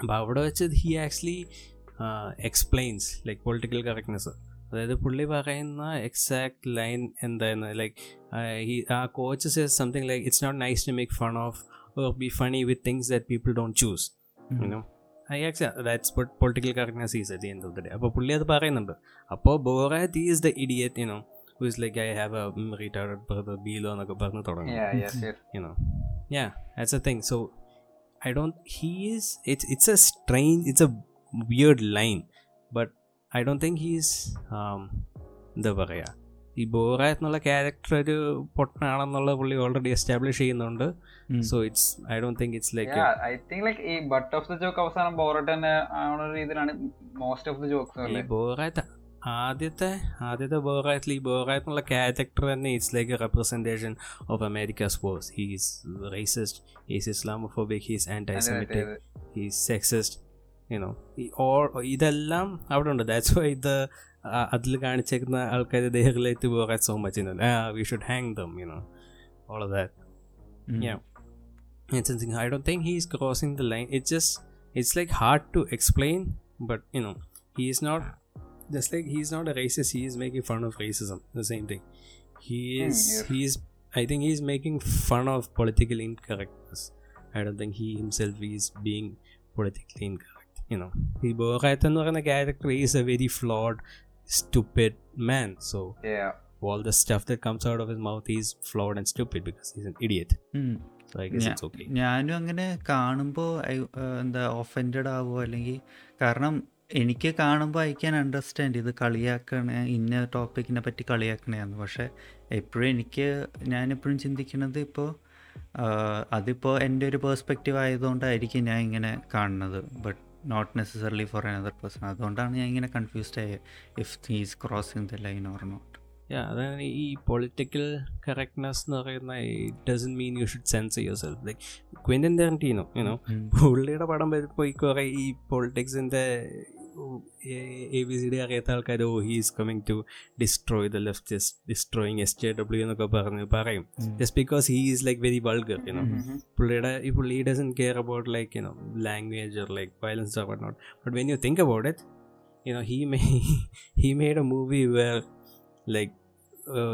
അപ്പോൾ അവിടെ വെച്ച് he actually explains like political correctness അതായത് പുള്ളി പറയുന്ന എക്സാക്ട് ലൈൻ എന്തായിരുന്നു? ലൈക്ക് ആ coach says something like it's not nice to make fun of or be funny with things that people don't choose you know? I ax that's but political correctness is at the end of the day അപ്പോൾ പുള്ളി അത് പറയുന്നുണ്ട്. അപ്പോൾ Borat is the idiot you know who's like I have a retired brother ബീലോ എന്നൊക്കെ പറഞ്ഞ് തുടങ്ങും. Yes yes you know? Yeah that's the thing. So i don't he is it's it's a strange it's a weird do think he's don't think he's um എന്താ പറയുക ഈ Borat എന്നുള്ള character ഒരു പൊട്ടനാണെന്നുള്ള പുള്ളി ഓൾറെഡി എസ്റ്റാബ്ലിഷ് ചെയ്യുന്നുണ്ട്. So it's I don't think it's like I think like ഈ butt of the joke അവസാനം ബോറട്ട് തന്നെ ആവുന്ന രീതിയിലാണ് മോസ്റ്റ് ഓഫ് ദ ജോക്സ് ഈ അല്ലേ ആദ്യത്തെ ആദ്യത്തെ ബോറായത്തിൽ ഈ ബോറായത്തിനുള്ള എന്നുള്ള ക്യാരക്ടർ തന്നെ it's like a representation of America sports he's racist he's Islamophobic he's antisemitic. ഈ sexist യുനോ ഈ ഓൾ ഇതെല്ലാം അവിടെ ഉണ്ട് ദാറ്റ്സ് വൈ ഇത് അതിൽ കാണിച്ചേക്കുന്ന ആൾക്കാർ they relate Borat so much in we should hang them you know all of that Yeah. it's something I don't think he's crossing the line. It's just it's like hard to explain, but you know, he is not just like he's not a racist, he is making fun of racism. The same thing. He Hmm, is yes. he is I think he's making fun of political incorrectness. I don't think he himself is being politically incorrect. You know. He Borat എന്ന് പറയുന്ന character is a very flawed, stupid man. So Yeah. all the stuff that comes out of his mouth is flawed and stupid because he's an idiot. So I guess Yeah. it's okay. ഞാനും അങ്ങനെ കാണുമ്പോൾ എന്താ offended ആവുമോ അല്ലെങ്കിൽ കാരണം എനിക്ക് കാണുമ്പോൾ I can understand ഇത് കളിയാക്കണ ഇന്ന ടോപ്പിക്കിനെ പറ്റി കളിയാക്കണേന്ന് പക്ഷേ എപ്പോഴും എനിക്ക് ഞാനെപ്പോഴും ചിന്തിക്കുന്നത് ഇപ്പോൾ അതിപ്പോൾ എന്റെ ഒരു പേഴ്സ്പെക്റ്റീവ് ആയതുകൊണ്ടായിരിക്കും ഞാൻ ഇങ്ങനെ കാണുന്നത് but not necessarily for another person അതുകൊണ്ടാണ് ഞാൻ ഇങ്ങനെ കൺഫ്യൂസ്ഡ് ആയത് if he's crossing the line or not Yeah, അതാണ് ഈ പൊളിറ്റിക്കൽ കറക്റ്റ്നെസ് എന്ന് പറയുന്ന it doesn't mean you should censor yourself like Quentin ടീനോ you know പുള്ളിയുടെ പടം വരുമ്പോൾ ഈ കുറേ ഈ പൊളിറ്റിക്സിന്റെ എ ബി സി ഡി അറിയാത്ത ആൾക്കാർ ഓ he's coming to destroy the left just destroying S J W എന്നൊക്കെ പറഞ്ഞ് പറയും. Just because he is like very vulgar you know പുള്ളിയുടെ ഈ പുള്ളി doesn't care about like you know language or like violence or not but when you think about it you know he may he made a movie where like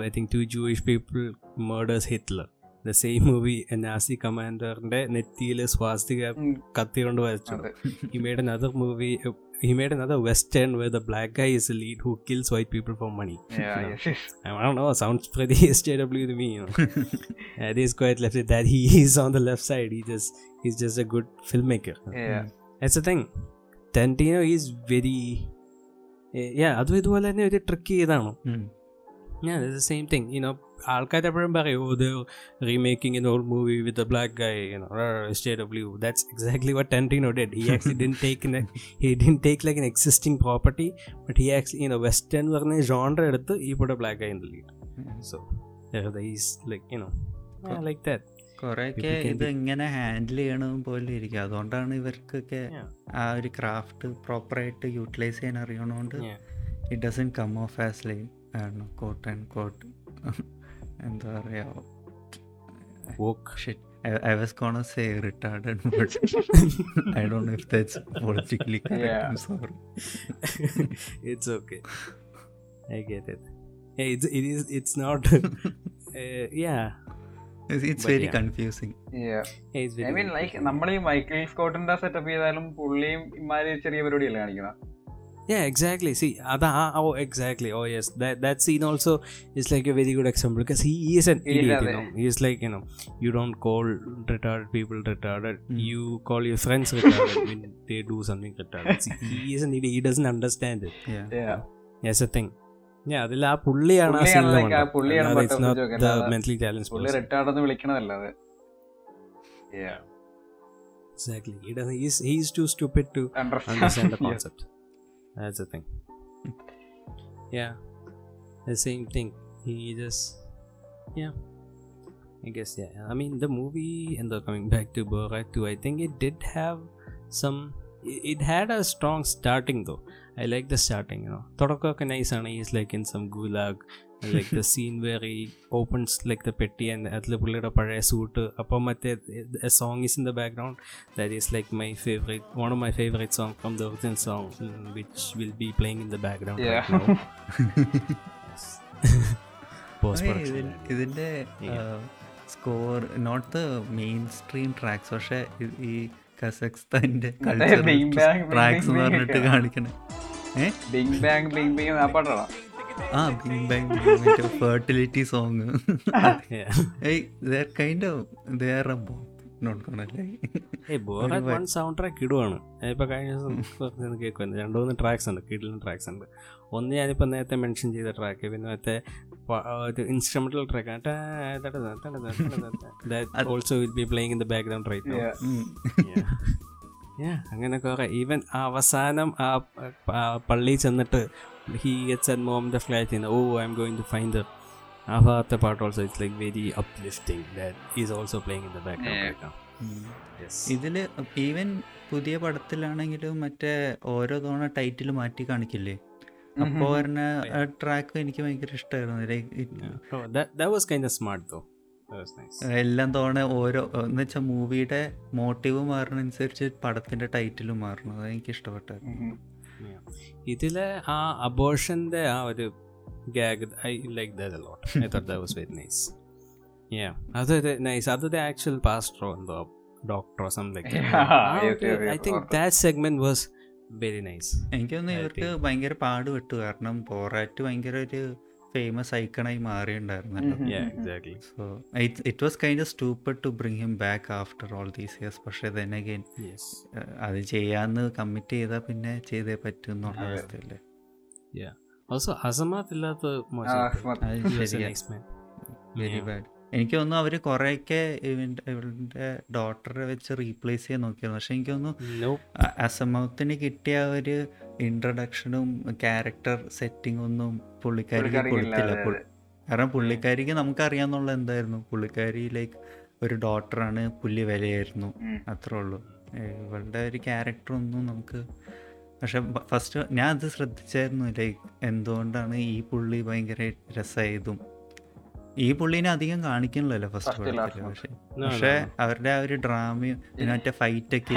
I think to Jewish people people Hitler the same movie movie കമാൻഡറിന്റെ Nazi commander നെറ്റിയിൽ സ്വാസ്തിക. കത്തി കൊണ്ട് വരച്ചു. ഈ he made movie movie he made another western where the black guy is the lead who kills white people for money Yeah, you know. yes, yes. I don't know sounds pretty SJW to me you know that is quite left that he is on the left side he just he's just a good filmmaker Yeah. that's the thing Tarantino is very yeah അതും ഇതുപോലെ തന്നെ ഒരു trick ചെയ്താണ് Yeah, it's the same thing. You know, ആൾക്കാർ എപ്പോഴും പറയും ഇത് the remaking in all movie with a black guy stay W that's exactly what Tarantino did he actually didn't take he didn't take like an existing property but he actually you know western എന്ന് പറഞ്ഞ genre എടുത്ത് ഈ പുടെ black guy lead so is like you know like that കുറെയൊക്കെ ഇത് ഇങ്ങനെ എങ്ങനെ handle ചെയ്യണം പോലും ഇരിക്കും. അതുകൊണ്ടാണ് ഇവർക്കൊക്കെ ആ ഒരു ക്രാഫ്റ്റ് പ്രോപ്പറായിട്ട് യൂട്ടിലൈസ് ചെയ്യാൻ അറിയണോണ്ട്. It doesn't come off as like quote and quote എന്താ പറയുക woke I, I was gonna say retarded, but I don't know if that's politically correct. Yeah. I'm sorry. it's okay. I get it. Hey, it's, it is. It's not. uh, yeah. It's, it's But very yeah. confusing. Yeah. Hey, it's very I mean, confusing. like നമ്മൾ ഈ Michael സ്കോട്ടിന്റെ setup ചെയ്താലും പുള്ളിയും ഇമാരി ചെറിയ പരിപാടിയല്ലേ കാണിക്കണം Yeah, exactly. See, Ada, oh, exactly. Oh, yes. That that scene also is like a very good example because he is an Yeah, idiot. You they- know, he's like you know, you don't call retarded people retarded. Mm. You call your friends retarded when they do something retarded. See, he is an idiot. He doesn't understand it. Yeah. That's the thing. Yeah, അതിൽ ആ പുള്ളിയാണ് ആ പുള്ളിയാണ് scene ല് like ആ വേണ്ടത്. പുള്ളിയാണ് അല്ലാതെ it's butterfly not joke, the അല്ലാതെ mentally challenged പുള്ളി person. റിട്ടാർഡെന്ന് വിളിക്കണതല്ലാതെ Yeah. Exactly. He doesn't. He's he's too stupid to Understand. understand the Yeah. concept. That's the thing. yeah. The same thing. He just. Yeah. I guess, yeah. I mean, the movie, and the coming back to Borat too. I think it did have some. It had a strong starting though. I like the starting, you know. Todoko Kanai-sana is like in some gulag Like the scene where he opens like the പെട്ടി and അതിൽ പുള്ളിയുടെ പഴയ suit അപ്പം മറ്റേ a song is in the background that is like my favorite one of my favorite song from the original song mm, which will be playing in the background Yeah. right now yes. post ഏയ് production ഇതിൻ- ഇതിന്റെ Yeah. Score not the mainstream tracks പക്ഷെ ഈ Bing tracks എന്ന് പറഞ്ഞിട്ട് കാണിക്കണേ ഏ Bing ബാങ് ബിങ് ബിങ് ആ പാട്ടാണോ ആ ബിങ് ബാങ് മറ്റേ fertility song yeah. Kind of they are a one soundtrack ഇടുവാണ്. ഞാനിപ്പോൾ കഴിഞ്ഞ ദിവസം കുറച്ച് കേൾക്കുന്നുണ്ട് മൂന്ന് ട്രാക്സ് ഉണ്ട് കിഡിലും ട്രാക്സ് ഉണ്ട്. ഒന്ന് ഞാനിപ്പോൾ നേരത്തെ മെൻഷൻ ചെയ്ത ട്രാക്ക് പിന്നെ മറ്റേ instrumental track also will be playing in the background right no Yeah. Yeah, അങ്ങനെ കുറെ. ഈവൻ അവസാനം ആ ആ പള്ളി ചെന്നിട്ട് he gets at mom the flat oh I'm going to find part also. It's like very uplifting that uplifting also playing in the background yeah. right now. ഇതിൽ even പുതിയ പടത്തിലാണെങ്കിലും മറ്റേ ഓരോ തവണ ടൈറ്റിൽ മാറ്റി കാണിക്കില്ലേ? അപ്പോ വരുന്ന ട്രാക്ക് എനിക്ക് ഭയങ്കര ഇഷ്ടമായിരുന്നു like Oh, that that was kind of smart though. That was nice. എല്ലാം തവണ ഓരോ എന്ന് വെച്ചാൽ മൂവിയുടെ മോട്ടീവ് മാറുന്നതനുസരിച്ച് പടത്തിന്റെ ടൈറ്റിലും മാറണം. അത് എനിക്ക് ഇഷ്ടപ്പെട്ടായിരുന്നു. ഇതിലെ ആ അബോർഷന്റെ ആ ഒരു gag I like that lot I thought that was very nice yeah അതൊരു നൈസ് അതൊരു ആക്ച്വൽ പാസ്റ്ററോ എന്തോ ഡോക്ടറോ something I think. That segment was very nice എനിക്ക് തോന്നുന്നു ഇവർക്ക് ഭയങ്കര പാടുപെട്ടു. കാരണം പോറാറ്റ് ഭയങ്കര ഒരു ഫേമസ് ഐക്കണായി മാറിയിട്ടുണ്ടായിരുന്നല്ലോ so it was kind of stupid to bring him back after all these years പക്ഷേ then again യെസ് അത് ചെയ്യാന്ന് കമ്മിറ്റ് ചെയ്താൽ പിന്നെ ചെയ്തേ പറ്റും എന്നുള്ള. അവസ്ഥയല്ലേ? എനിക്ക് തോന്നുന്നു അവർ കൊറേയൊക്കെ ഇവന്റെ ഇവളുടെ ഡോക്ടറെ വെച്ച് റീപ്ലേസ് ചെയ്യാൻ നോക്കിയിരുന്നു പക്ഷെ എനിക്ക് തോന്നുന്നു അസമത്തിന് കിട്ടിയ ഒരു ഇൻട്രഡക്ഷനും ക്യാരക്ടർ സെറ്റിംഗ് ഒന്നും പുള്ളിക്കാരിക്ക് കൊടുത്തില്ല. കാരണം പുള്ളിക്കാരിക്ക് നമുക്കറിയാന്നുള്ള എന്തായിരുന്നു? പുള്ളിക്കാരി ലൈക്ക് ഒരു ഡോക്ടറാണ് പുള്ളി വിലയായിരുന്നു. അത്രേ ഉള്ളൂ ഇവളുടെ ഒരു ക്യാരക്ടർ ഒന്നും നമുക്ക് പക്ഷെ ഫസ്റ്റ് ഞാൻ അത് ശ്രദ്ധിച്ചായിരുന്നു. ലൈക്ക് എന്തുകൊണ്ടാണ് ഈ പുള്ളി ഭയങ്കര രസമായതും ഈ പുള്ളീനെ അധികം കാണിക്കണല്ലോ ഫസ്റ്റ് പക്ഷെ പക്ഷെ അവരുടെ ആ ഒരു ഡ്രാമയും പിന്നെ മറ്റേ ഫൈറ്റ് ഒക്കെ.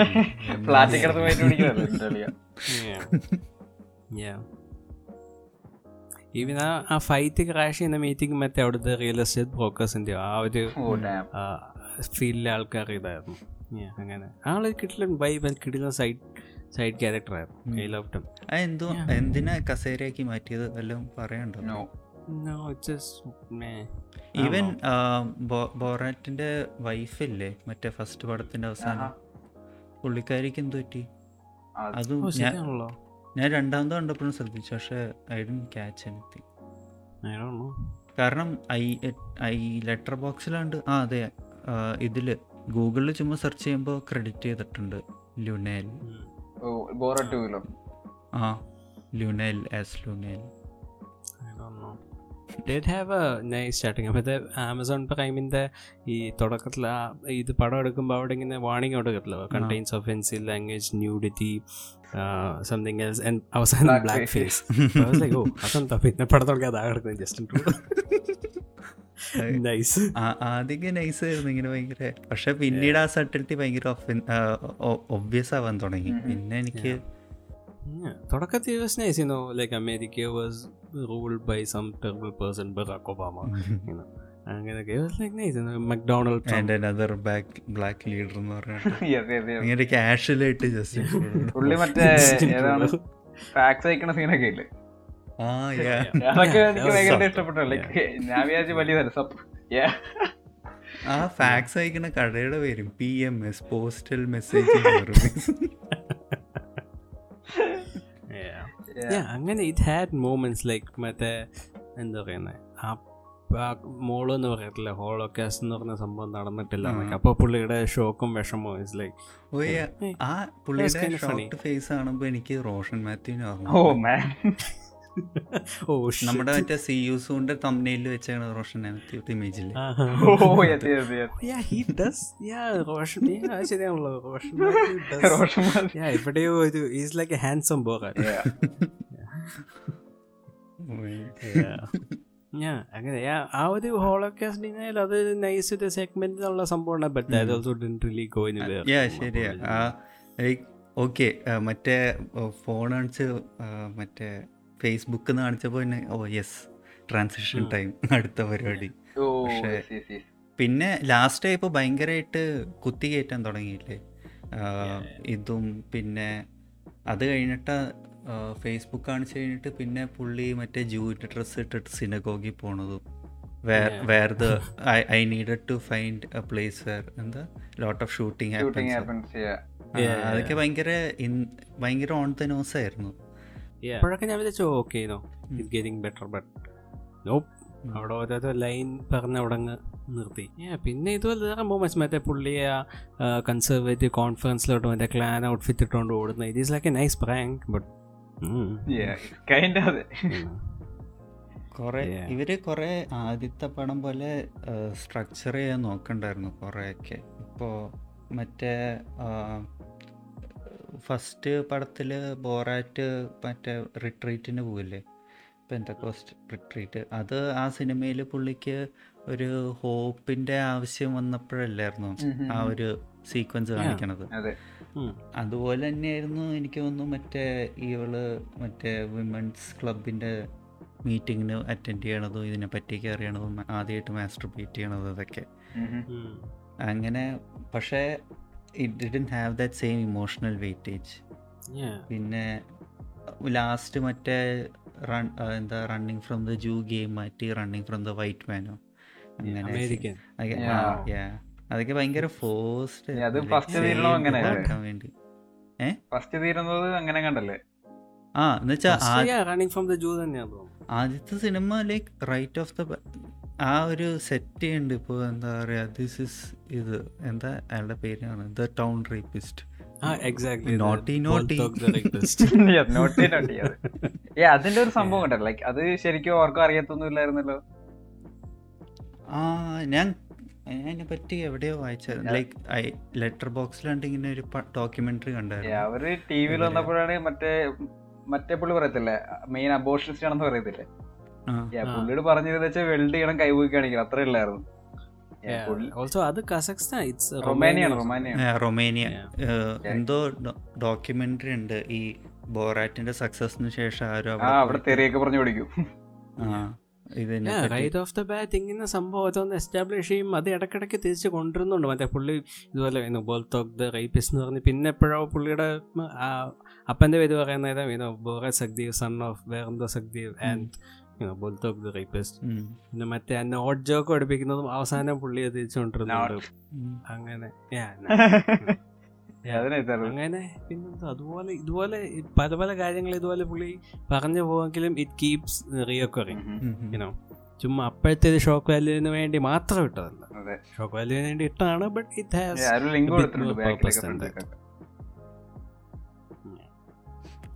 ഈവൻ ആ ഫൈറ്റ് ക്രാഷ് ചെയ്യുന്ന മീറ്റിംഗ് മറ്റേ അവിടുത്തെ റിയൽ എസ്റ്റേറ്റ് ബ്രോക്കേഴ്സിന്റെ ആ ഒരു ഓ ഡാം ഫീൽഡിലെ ആൾക്കാർ ഇതായിരുന്നു. Yeah, അങ്ങനെ. ആൾ കിട്ടില്ല വൈബ് കിട്ടില്ല സൈഡ് സൈഡ് ക്യാരക്ടർ ആയിരുന്നു. ഐ ലവ് ടം എന്തോ Yeah. എന്തിനാ കസേരയാക്കി മാറ്റിയത്? എല്ലാം പറയണ്ടോ no no it's just even ബോറാറ്റിന്റെ വൈഫില്ലേ മറ്റേ ഫസ്റ്റ് പടത്തിന്റെ അവസാനം. പുള്ളിക്കാരിക്ക് എന്ത് പറ്റി? അതും ഞാൻ രണ്ടാമത് കണ്ടപ്പോഴും ശ്രദ്ധിച്ചു. പക്ഷെ I D catch anything I don't know. കാരണം ഐ ഐ ലെറ്റർ ബോക്സിലാണ്ട് ആ അതെ ഇതിൽ ഗൂഗിളിൽ ചുമ്മാ സെർച്ച് ചെയ്യുമ്പോൾ ക്രെഡിറ്റ് ചെയ്തിട്ടുണ്ട്. ലുനേൽ ആ Luenell as Luenell know. Have a nice starting അപ്പോൾ ഇത് ആമസോൺ പ്രൈമിന്റെ ഈ തുടക്കത്തിൽ ആ ഇത് പടം എടുക്കുമ്പോൾ അവിടെ ഇങ്ങനെ warning കൊടുക്കത്തില്ലോ? Contains offensive language nudity something else and അവസാനം ബ്ലാക്ക് ഫേസ് ഓ അതെന്താ പിന്നെ പടം തുടങ്ങി അതാ കിടക്കുന്നത് ജസ്റ്റ് നൈസ് ആദ്യമൊക്കെ നൈസ് ആയിരുന്നു ഇങ്ങനെ ഭയങ്കര. പക്ഷെ പിന്നീട് ആ സട്ടിലിറ്റി ഭയങ്കര ഒബ്വിയസ് ആവാൻ തുടങ്ങി. പിന്നെ എനിക്ക് തുടക്കത്തിൽ was nice you know like America was ruled by some terrible person Barack Obama അങ്ങനെയൊക്കെ. Was like nice McDonald and another back black leader എന്ന് പറഞ്ഞിട്ട്. ജസ്റ്റ് പുള്ളി മറ്റേ ഏതാണ്? ഫാക്സ് അയക്കണ സീനൊക്കെ ഇല്ലേ? ആ യാ അതൊക്കെ എനിക്ക് ഭയങ്കര. ഇഷ്ടപ്പെട്ടു. ലൈക്ക് ഞാൻ വിചാരിച്ചു ആ ഫാക്സ് അയക്കുന്ന കടയുടെ പേരും P M S postal message അങ്ങനെ ഇറ്റ് ഹാഡ് മൂമെന്റ്സ് ലൈക്ക് മറ്റേ എന്താ പറയുന്നത് ആ മോൾ എന്ന് പറയത്തില്ല? ഹോളോകാസ്റ്റ് എന്ന് പറഞ്ഞ സംഭവം നടന്നിട്ടില്ല. അപ്പൊ പുള്ളിയുടെ ഷോക്കും വിഷമവും ഇറ്റ്സ് ലൈക്ക് ആ പുള്ളിയുടെ ഫേസ് കാണുമ്പോ എനിക്ക് റോഷൻ മാത്യുവിനെ ഓ ഓർമ്മ നമ്മുടെ മറ്റേ സി യു സൂന്റെ തമ്മിൽ വെച്ചാണ് റോഷൻ ഇമേജിൽ. Yeah, റോഷൻ. ശരിയാണല്ലോ. Yeah, എവിടെയോ ഒരു is like a handsome bogan ഞാൻ അങ്ങനെ yeah, ആ ഒരു ഹോളോകാസ്റ്റ് ഡിനയിൽ അത് നൈസ് ഒരു സെഗ്മെന്റ് ഉള്ള സംഭവമാണ് but also really go in yeah ശരിയാ. ഓക്കെ മറ്റേ ഫോൺ അടിച്ച് മറ്റേ ഫേസ്ബുക്ക് എന്ന് കാണിച്ചപ്പോൾ തന്നെ ഓ യെസ് ട്രാൻസിഷൻ. ടൈം അടുത്ത പരിപാടി. പക്ഷേ- പിന്നെ ലാസ്റ്റ് ഇപ്പോൾ ഭയങ്കരമായിട്ട് കുത്തി കയറ്റാൻ തുടങ്ങിയില്ലേ? ഇതും പിന്നെ അത് കഴിഞ്ഞിട്ട് ഫേസ്ബുക്ക് കാണിച്ചു കഴിഞ്ഞിട്ട് പിന്നെ പുള്ളി മറ്റേ ജൂവിന്റെ ഡ്രസ്സ് ഇട്ടിട്ട് സിനഗോഗിൽ പോണതും. Where. Where the I needed to find a place where എന്താ ലോട്ട് ഓഫ് ഷൂട്ടിംഗ് അതൊക്കെ ഭയങ്കര ഭയങ്കര ഓൺ ദ നോസ് ആയിരുന്നു. അപ്പോഴൊക്കെ ഞാൻ വിചാരിച്ചു okay no it getting better but no അവിടെ ഓരോരോ ലൈൻ പറഞ്ഞ് അവിടെ അങ്ങ് നിർത്തി. Yeah, പിന്നെ ഇതുപോലെ വേറെ മൂമെന്റ്സ് മറ്റേ പുള്ളിയെ കൺസർവേറ്റീവ് കോൺഫറൻസിലോട്ട് മറ്റേ ക്ലാൻ ഔട്ട്ഫിറ്റ് ഇട്ടുകൊണ്ട് ഓടുന്ന it is like a nice prank but കൊറേ. ഇവർ കുറെ ആദ്യത്തെ പടം പോലെ സ്ട്രക്ചർ ചെയ്യാൻ നോക്കണ്ടായിരുന്നു കുറെയൊക്കെ. ഇപ്പോൾ മറ്റേ ഫസ്റ്റ് പടത്തിൽ ബോറാറ്റ് മറ്റേ റിട്രീറ്റിന് പോവില്ലേ? പെന്തക്കോസ്റ്റ് റിട്രീറ്റ് അത് ആ സിനിമയിൽ പുള്ളിക്ക് ഒരു ഹോപ്പിന്റെ ആവശ്യം വന്നപ്പോഴല്ലായിരുന്നു? ആ ഒരു സീക്വൻസ് കാണിക്കണത്. അതെ. അതുപോലെ തന്നെയായിരുന്നു എനിക്ക് തോന്നുന്നു മറ്റേ ഇവൾ മറ്റേ വിമൻസ് ക്ലബിന്റെ മീറ്റിങ്ങിന് അറ്റൻഡ് ചെയ്യണതും ഇതിനെ പറ്റിയൊക്കെ അറിയണതും ആദ്യമായിട്ട് മാസ്റ്റർബേറ്റ് ചെയ്യണതും അതൊക്കെ. അങ്ങനെ പക്ഷേ it didn't have that same emotional weightage പിന്നെ ലാസ്റ്റ് മറ്റേ റൺ എന്താ running from the Jew game മാറ്റി റണ്ണിങ് ഫ്രം ദ വൈറ്റ് മാനോ അങ്ങനെ അതൊക്കെ- ഭയങ്കര ഫോഴ്സ്ഡ്? വേണ്ടി. ഫസ്റ്റ് തീരുന്നത് അങ്ങനെ കണ്ടല്ലേ? ആ എന്നുവെച്ചാ ആദ്യത്തെ cinema like right of the ആ ഒരു സെറ്റ് ഉണ്ട് ഇപ്പോൾ എന്താ പറയുക ദിസ് ഇസ് ഇത്. എന്താ അയാളുടെ പേരാണ് ദ ടൗൺ റേപ്പിസ്റ്റ് അതിന്റെ ഒരു സംഭവം ഉണ്ടല്ലോ. ലൈക്ക് അത് ശരിക്കും ഓർക്കും അറിയത്തൊന്നും ഇല്ലായിരുന്നല്ലോ. ആ ഞാൻ അതിനെ പറ്റി എവിടെയോ വായിച്ചത്. ലൈക്ക് ഐ ലെറ്റർ ബോക്സിലാണ്ട് ഇങ്ങനെ ഒരു ഡോക്യുമെന്ററി കണ്ടായിരുന്നു. അവർ ടി വിയിൽ വന്നപ്പോഴാണ് മറ്റേ മറ്റേ പുള്ളി പറയത്തില്ലേ? മെയിൻ അബോഷനിസ്റ്റ് ആണെന്ന് പറയത്തില്ലേ. പുള്ളിയോട് പറഞ്ഞത് വെച്ചാൽ വെൽഡ് ചെയ്യണം കൈപോയി കാണിക്കണം അത്ര ഇല്ലായിരുന്നു പുള്ളി- ഓൾസോ അത് കസക്സ്ഥാൻ ഇറ്റ്സ് റൊമാനിയ റൊമാനിയ എന്തോ ഡോക്യുമെന്ററി ഉണ്ട്. ഈ ബോറാറ്റിന്റെ സക്സസിന് ശേഷം ആരും അവിടെ തെറിയൊക്കെ പറഞ്ഞു പിടിക്കും. റൈറ്റ് ഓഫ് ദ ബാറ്റ് ഇങ്ങനെ സംഭവത്തെ ഒന്ന് എസ്റ്റാബ്ലിഷ് ചെയ്യും. അത് ഇടയ്ക്കിടയ്ക്ക് തിരിച്ച് കൊണ്ടുവരുന്നുണ്ട്. മറ്റേ പുള്ളി ഇതുപോലെ ദ റൈപ്പിസ് എന്ന് പറഞ്ഞ് പിന്നെ എപ്പോഴോ പുള്ളിയുടെ അപ്പന്റെ അപ്പന്റെ പേര് പറയുന്നത് വിനോ ബോറെ സക്ദീവ് സൺ ഓഫ് വേറെന്തോ സഖ്ദീവ് ആൻഡ് ബോൾത്തോക്ക് ദ റൈപ്പിസ്റ്റ്. പിന്നെ മറ്റേ ആ നോട്ട് ജോക്ക് പഠിപ്പിക്കുന്നതും അവസാനം പുള്ളി തിരിച്ചുകൊണ്ടിരുന്നത്. അങ്ങനെ. അങ്ങനെ പിന്നെന്താ? അതുപോലെ ഇതുപോലെ പല പല കാര്യങ്ങൾ ഇതുപോലെ പുള്ളി പറഞ്ഞു പോവെങ്കിലും ഇറ്റ് കീപ്സ് റിയോക്കറിങ് ഇനോ. യുനോ ചുമ്മാ അപ്പോഴത്തെ ഒരു ഷോക്ക് വാല്യൂവിന് വേണ്ടി മാത്രം ഇട്ടതല്ല. ഷോക്ക് വാല്യൂവിന് വേണ്ടി ഇട്ടാണ് but it has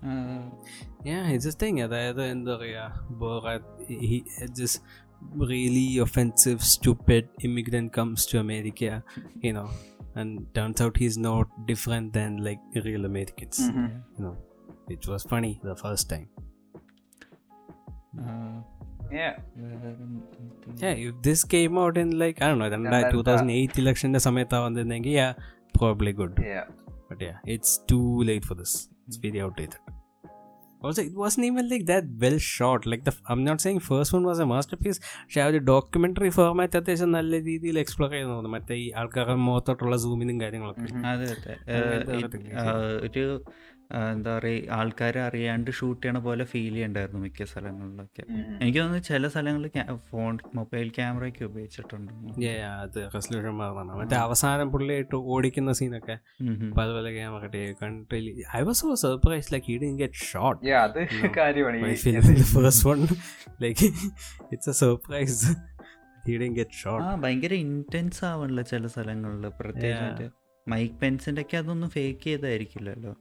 Uh, yeah, it's just thing. At the other end, yeah, Borat, just uh, really offensive, stupid immigrant comes to America, you know, and turns out he's not different than like real Americans. Mm-hmm. You know, it was funny the first time. Uh, yeah. Yeah, if this came out in like I don't know, then like 2008 election the Sameta on the yeah, probably good. Yeah. But yeah, it's too late for this. It's very outdated. Also, it wasn't even like that well shot. Like the, I'm not saying first one was a masterpiece. പക്ഷെ ആ ഒരു documentary format അത്യാവശ്യം നല്ല രീതിയിൽ explore ചെയ്ത് തോന്നുന്നു മറ്റേ ഈ ആൾക്കാരുടെ മുഖത്തോട്ടുള്ള സൂമിനും കാര്യങ്ങളൊക്കെ Mhm. ഒരു എന്താ പറയുക ആൾക്കാരെ അറിയാണ്ട് ഷൂട്ട് ചെയ്യണ പോലെ ഫീൽ ചെയ്യണ്ടായിരുന്നു മിക്ക സ്ഥലങ്ങളിലൊക്കെ. എനിക്ക് തോന്നുന്നു ചില സ്ഥലങ്ങളിൽ ഫോൺ മൊബൈൽ ക്യാമറയൊക്കെ ഉപയോഗിച്ചിട്ടുണ്ട്. അത് റെസൊല്യൂഷൻ മാറുന്നതാണ് മറ്റേ അവസാനം പുള്ളിയായിട്ട് ഓടിക്കുന്ന സീനൊക്കെ അതുപോലെ ക്യാമറ കണ്ടില്ല I was so surprise like he did get shot yeah അത്. കാര്യമാണ്. first one, like it's a surprise. he didn't get shot. ആ ഭയങ്കര ഇന്റൻസ് ആവണല്ലോ ചില സ്ഥലങ്ങളിൽ പ്രത്യേകിച്ച് മൈക്ക് പെൻസിന്റെ ഒക്കെ അതൊന്നും ഫേക്ക് ചെയ്തായിരിക്കില്ലല്ലോ.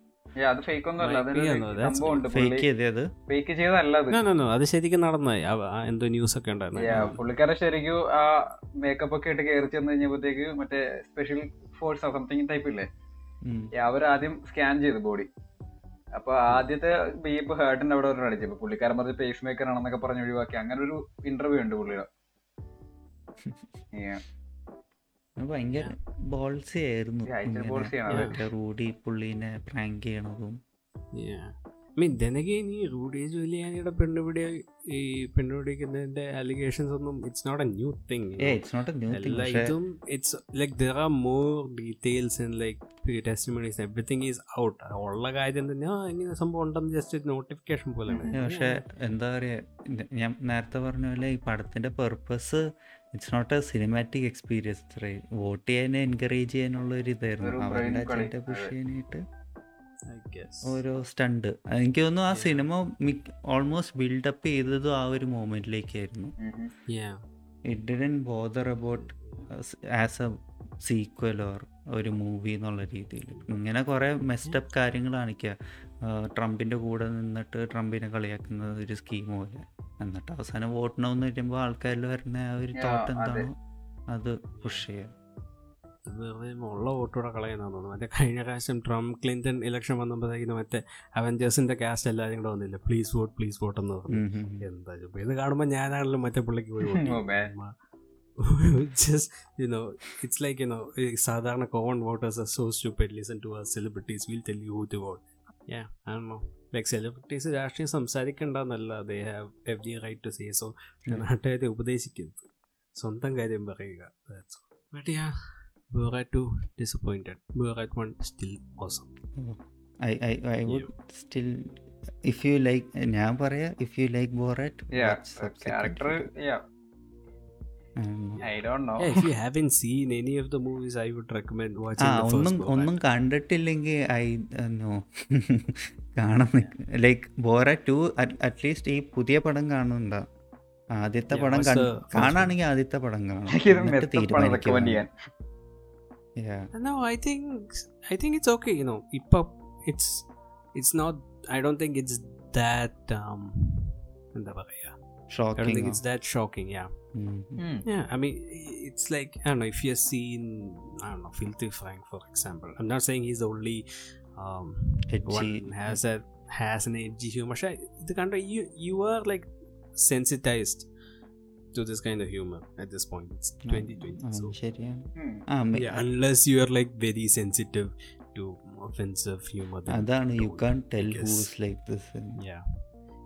അത് ശരിക്കും നടന്നായി എന്തോ ന്യൂസ് ഒക്കെ ഉണ്ടായിരുന്നു. Yeah, പുള്ളിക്കാരൻ ശരിക്കും ആ മേക്കപ്പ് ഒക്കെ ഇട്ട് കയറി ചെന്ന് കഴിഞ്ഞപ്പോഴത്തേക്ക് മറ്റേ സ്പെഷ്യൽ ഫോഴ്സ് സംതിങ് ടൈപ്പ് ഇല്ലേ? ആദ്യം സ്കാൻ ചെയ്തു ബോഡി അപ്പൊ ആദ്യത്തെ ബീപ്പ് ഹേർട്ടിന്റെ അവിടെ ഒരു അടിച്ചു പുള്ളിക്കാരൻ പറഞ്ഞ പേസ് മേക്കർ ആണെന്നൊക്കെ പറഞ്ഞ് ഒഴിവാക്കി. അങ്ങനെ ഒരു ഇന്റർവ്യൂ ഉണ്ട് പുള്ളിയുടെ. ഭയങ്കര ബോൾസി ആയിരുന്നു റൂഡി പുള്ളീനെ പ്രാങ്ക് ചെയ്യണതും. Yeah. I mean, then again, ഈ റൂഡി ജൂലിയാനിയുടെ പെണ്ണുപിടി ഈ പെണ്ണുപിടിക്കുന്നതിന്റെ അലിഗേഷൻസ് ഒന്നും it's not a new thing it's not a new thing ഇതും it's like there are more details in like testimonies everything is out ഉള്ള കാര്യം തന്നെ ആ ഇങ്ങനെ സംഭവം ഉണ്ടെന്ന് ജസ്റ്റ് നോട്ടിഫിക്കേഷൻ പോലെ ഏ, പക്ഷെ എന്താ പറയാ ഞാൻ നേരത്തെ പറഞ്ഞ പോലെ ഈ പടത്തിന്റെ purpose it's not a cinematic experience vote ചെയ്യാൻ എൻകറേജ് ചെയ്യാനുള്ള ഒരു ഇതായിരുന്നു. അവരുടെ അച്ഛന്റെ പുഷ് ചെയ്യാനായിട്ട് ഐ ഗെസ് ഓരോ സ്റ്റണ്ട് എനിക്ക് തോന്നുന്നു ആ സിനിമ ഓൾമോസ്റ്റ് ബിൽഡപ്പ് ചെയ്തതും ആ ഒരു മൂമെന്റിലേക്കായിരുന്നു. Yeah it didn't bother about as a sequel or ഒരു മൂവി എന്നുള്ള രീതിയിൽ. ഇങ്ങനെ കുറേ മെസ്റ്റപ്പ് കാര്യങ്ങൾ കാണിക്കുക ട്രംപിന്റെ കൂടെ നിന്നിട്ട് ട്രംപിനെ കളിയാക്കുന്നത് ഒരു സ്കീം പോലെ. എന്നിട്ട് അവസാനം വോട്ടിനെന്ന് വരുമ്പോൾ ആൾക്കാരിൽ വരുന്ന ആ ഒരു തോട്ട് എന്താണോ അത് പുഷ് ചെയ്യാം. വെറുതെ ഉള്ള വോട്ടോടെ കളയുന്നതെന്ന് തോന്നുന്നു. മറ്റേ കഴിഞ്ഞ പ്രാവശ്യം ട്രംപ് ക്ലിന്റൺ ഇലക്ഷൻ വന്നപ്പോഴത്തേക്കും മറ്റേ അവഞ്ചേഴ്സിന്റെ കാസ്റ്റ് എല്ലാവരും കൂടെ വന്നില്ല? പ്ലീസ് വോട്ട് പ്ലീസ് വോട്ട് എന്ന് പറഞ്ഞു. എന്താ ചുമ്മാ ഇത് കാണുമ്പോൾ ഞാനാണല്ലോ മറ്റേ പുള്ളിക്ക് പോയി just you know it's like you know you know it's like you know സാധാരണ common voters are so stupid. Listen to us celebrities we'll tell you who to vote. Yeah i don't know like celebrities രാഷ്ട്രീയം സംസാരിക്കണ്ടെന്നല്ല they have every right to say so പക്ഷെ Mm. നാട്ടുകാരെ ഉപദേശിക്കരുത് സ്വന്തം കാര്യം പറയുക that's all but yeah Borat 2 disappointed Borat 1 still awesome I I I would still if you like ഞാൻ പറയാ if you like Borat Yeah, character, ഒന്നും കണ്ടിട്ടില്ലെങ്കിൽ ഐ നോ കാണാൻ like Borat two at least ഈ പുതിയ പടം കാണുന്നുണ്ടോ ആദ്യത്തെ പടം കാണാണെങ്കിൽ ആദ്യത്തെ പടം കാണാം. No, I think I think it's okay. You know, it's it's not. I don't think it's that. Um, എന്താ പറയാ? Shocking. I don't think it's that shocking. Yeah. Mm-hmm. Hmm. Yeah. I mean, it's like I don't know if you've seen I don't know Filthy Frank for example. I'm not saying he's the only um, one has a has an edgy humor. The of you you are like sensitized to this kind of humor at this point. It's 2020. Mm-hmm. So. Yeah, hmm. ah, unless you are like very sensitive to offensive humor. then you can't tell who's like this. And... Yeah.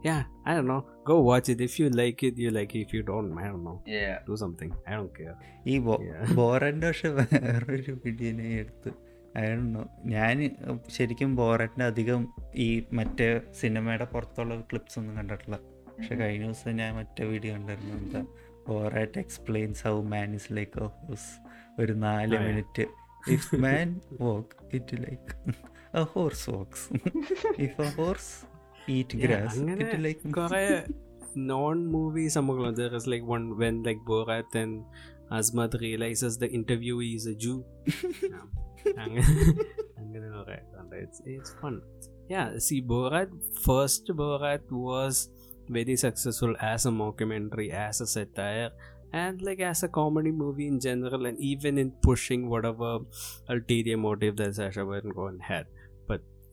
Yeah, I don't know. Go watch it. If you like it, you like it. If you don't, I don't know. Yeah. Do something. I don't care. ഈ. ബോറന്റെ പക്ഷെ വേറൊരു വീഡിയോനെ എടുത്ത് ആയിരുന്നു ഞാൻ ശരിക്കും ബോററ്റിന്റെ അധികം ഈ മറ്റേ സിനിമയുടെ പുറത്തുള്ള ക്ലിപ്സ് ഒന്നും കണ്ടിട്ടില്ല പക്ഷെ കഴിഞ്ഞ ദിവസം ഞാൻ മറ്റേ വീഡിയോ കണ്ടിരുന്നു എന്താ Borat explains how man is like a horse ഒരു നാല്. Minute if man walk it like a horse walks if a horse eat Yeah, grass അങ്ങനെ ഇറ്റ് ലൈക്ക് കുറെ നോൺ മൂവി സംഭവങ്ങൾ there is like one when like Borat and Azmat realizes the interviewee is a Jew. Yeah. അങ്ങനെ അങ്ങനെ കുറെ ഉണ്ട്. It's it's fun. Yeah, see Borat first Borat was very successful as a mockumentary, as a satire, and like as a comedy movie in general, and even in pushing whatever ulterior motive that Sacha Baron Cohen had.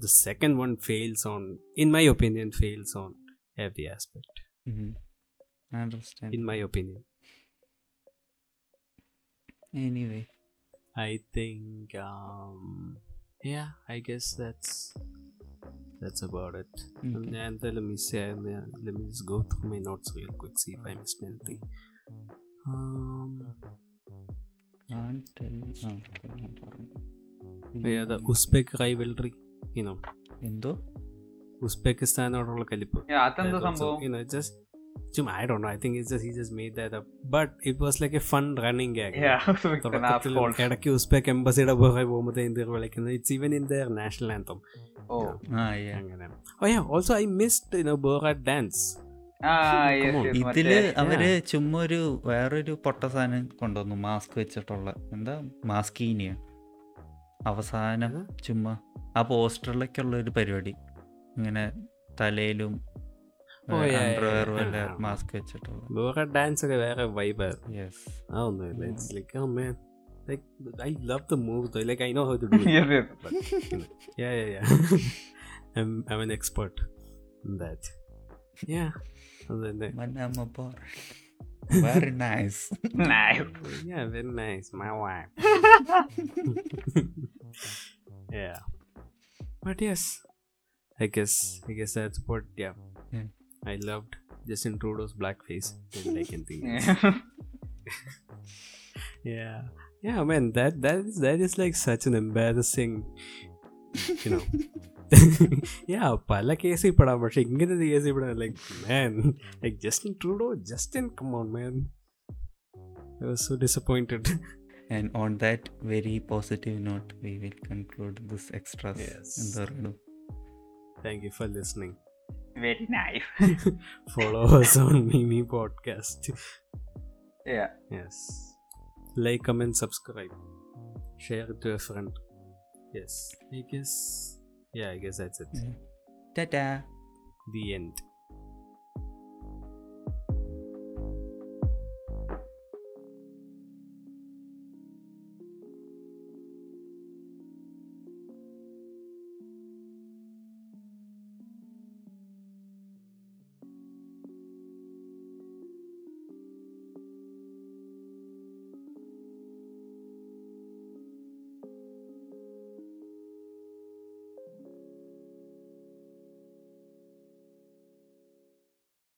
the second one fails on in my opinion fails on every aspect. Mm-hmm. i understand. In my opinion. Anyway. I think um yeah i guess that's that's about it. Okay. and, and let me see let me just go through my notes real quick see if i missed anything. Um until yeah the uzbek rivalry. You know, എന്തോ? ഉസ്ബെക്കിസ്ഥാനോടുള്ള കലിപ്പ്. ഇടയ്ക്ക് Uzbek എംബസിയുടെ പുറകെ India വിളിക്കുന്നത്? It's even in their national anthem Oh. അങ്ങനെ. Also I missed you know dance ഇതിൽ അവർ ചുമ്മാ ഒരു വേറൊരു പൊട്ട സാധനം കൊണ്ടുവന്നു മാസ്ക് വെച്ചിട്ടുള്ള. എന്താ? മാസ്കീനിയ അവസാനം ചുമ്മാ ആ പോസ്റ്ററിലൊക്കെ ഉള്ള ഒരു പരിപാടി. ഇങ്ങനെ തലയിലും Oh, മാസ്ക് വെച്ചിട്ടുള്ള. ബോറാറ്റ് ഡാൻസ് ഒക്കെ വേറെ വൈബായിരുന്നു യെസ് അതൊന്നുമില്ല. It's like oh man like I love the move like I know how to do Yes, yes. But, you know, yeah, yeah, yeah. I'm, I'm an expert in that. Yeah. And then, Very nice. nice. Yeah, very nice. My wife. yeah. But yes, I guess I guess that's what. Yeah. yeah. I loved Justin Trudeau's blackface. Didn't like anything. Yeah. yeah. Yeah, man. That that is that is like such an embarrassing. You know. yeah പല കേസിൽ പെടാം പക്ഷെ ഇങ്ങനത്തെ കേസിൽ പെടാൻ like man like Justin Trudeau Justin come on man I was so disappointed. And on that very positive note, we will conclude this extras Yes. എന്താ പറയുന്നു Thank you for listening. Very nice. Follow us on Mimi Podcast. Yeah. Yes. Like, comment, subscribe. Share it to a friend. Yes. I guess. yeah, I guess that's it. Mm. Ta-da! The end.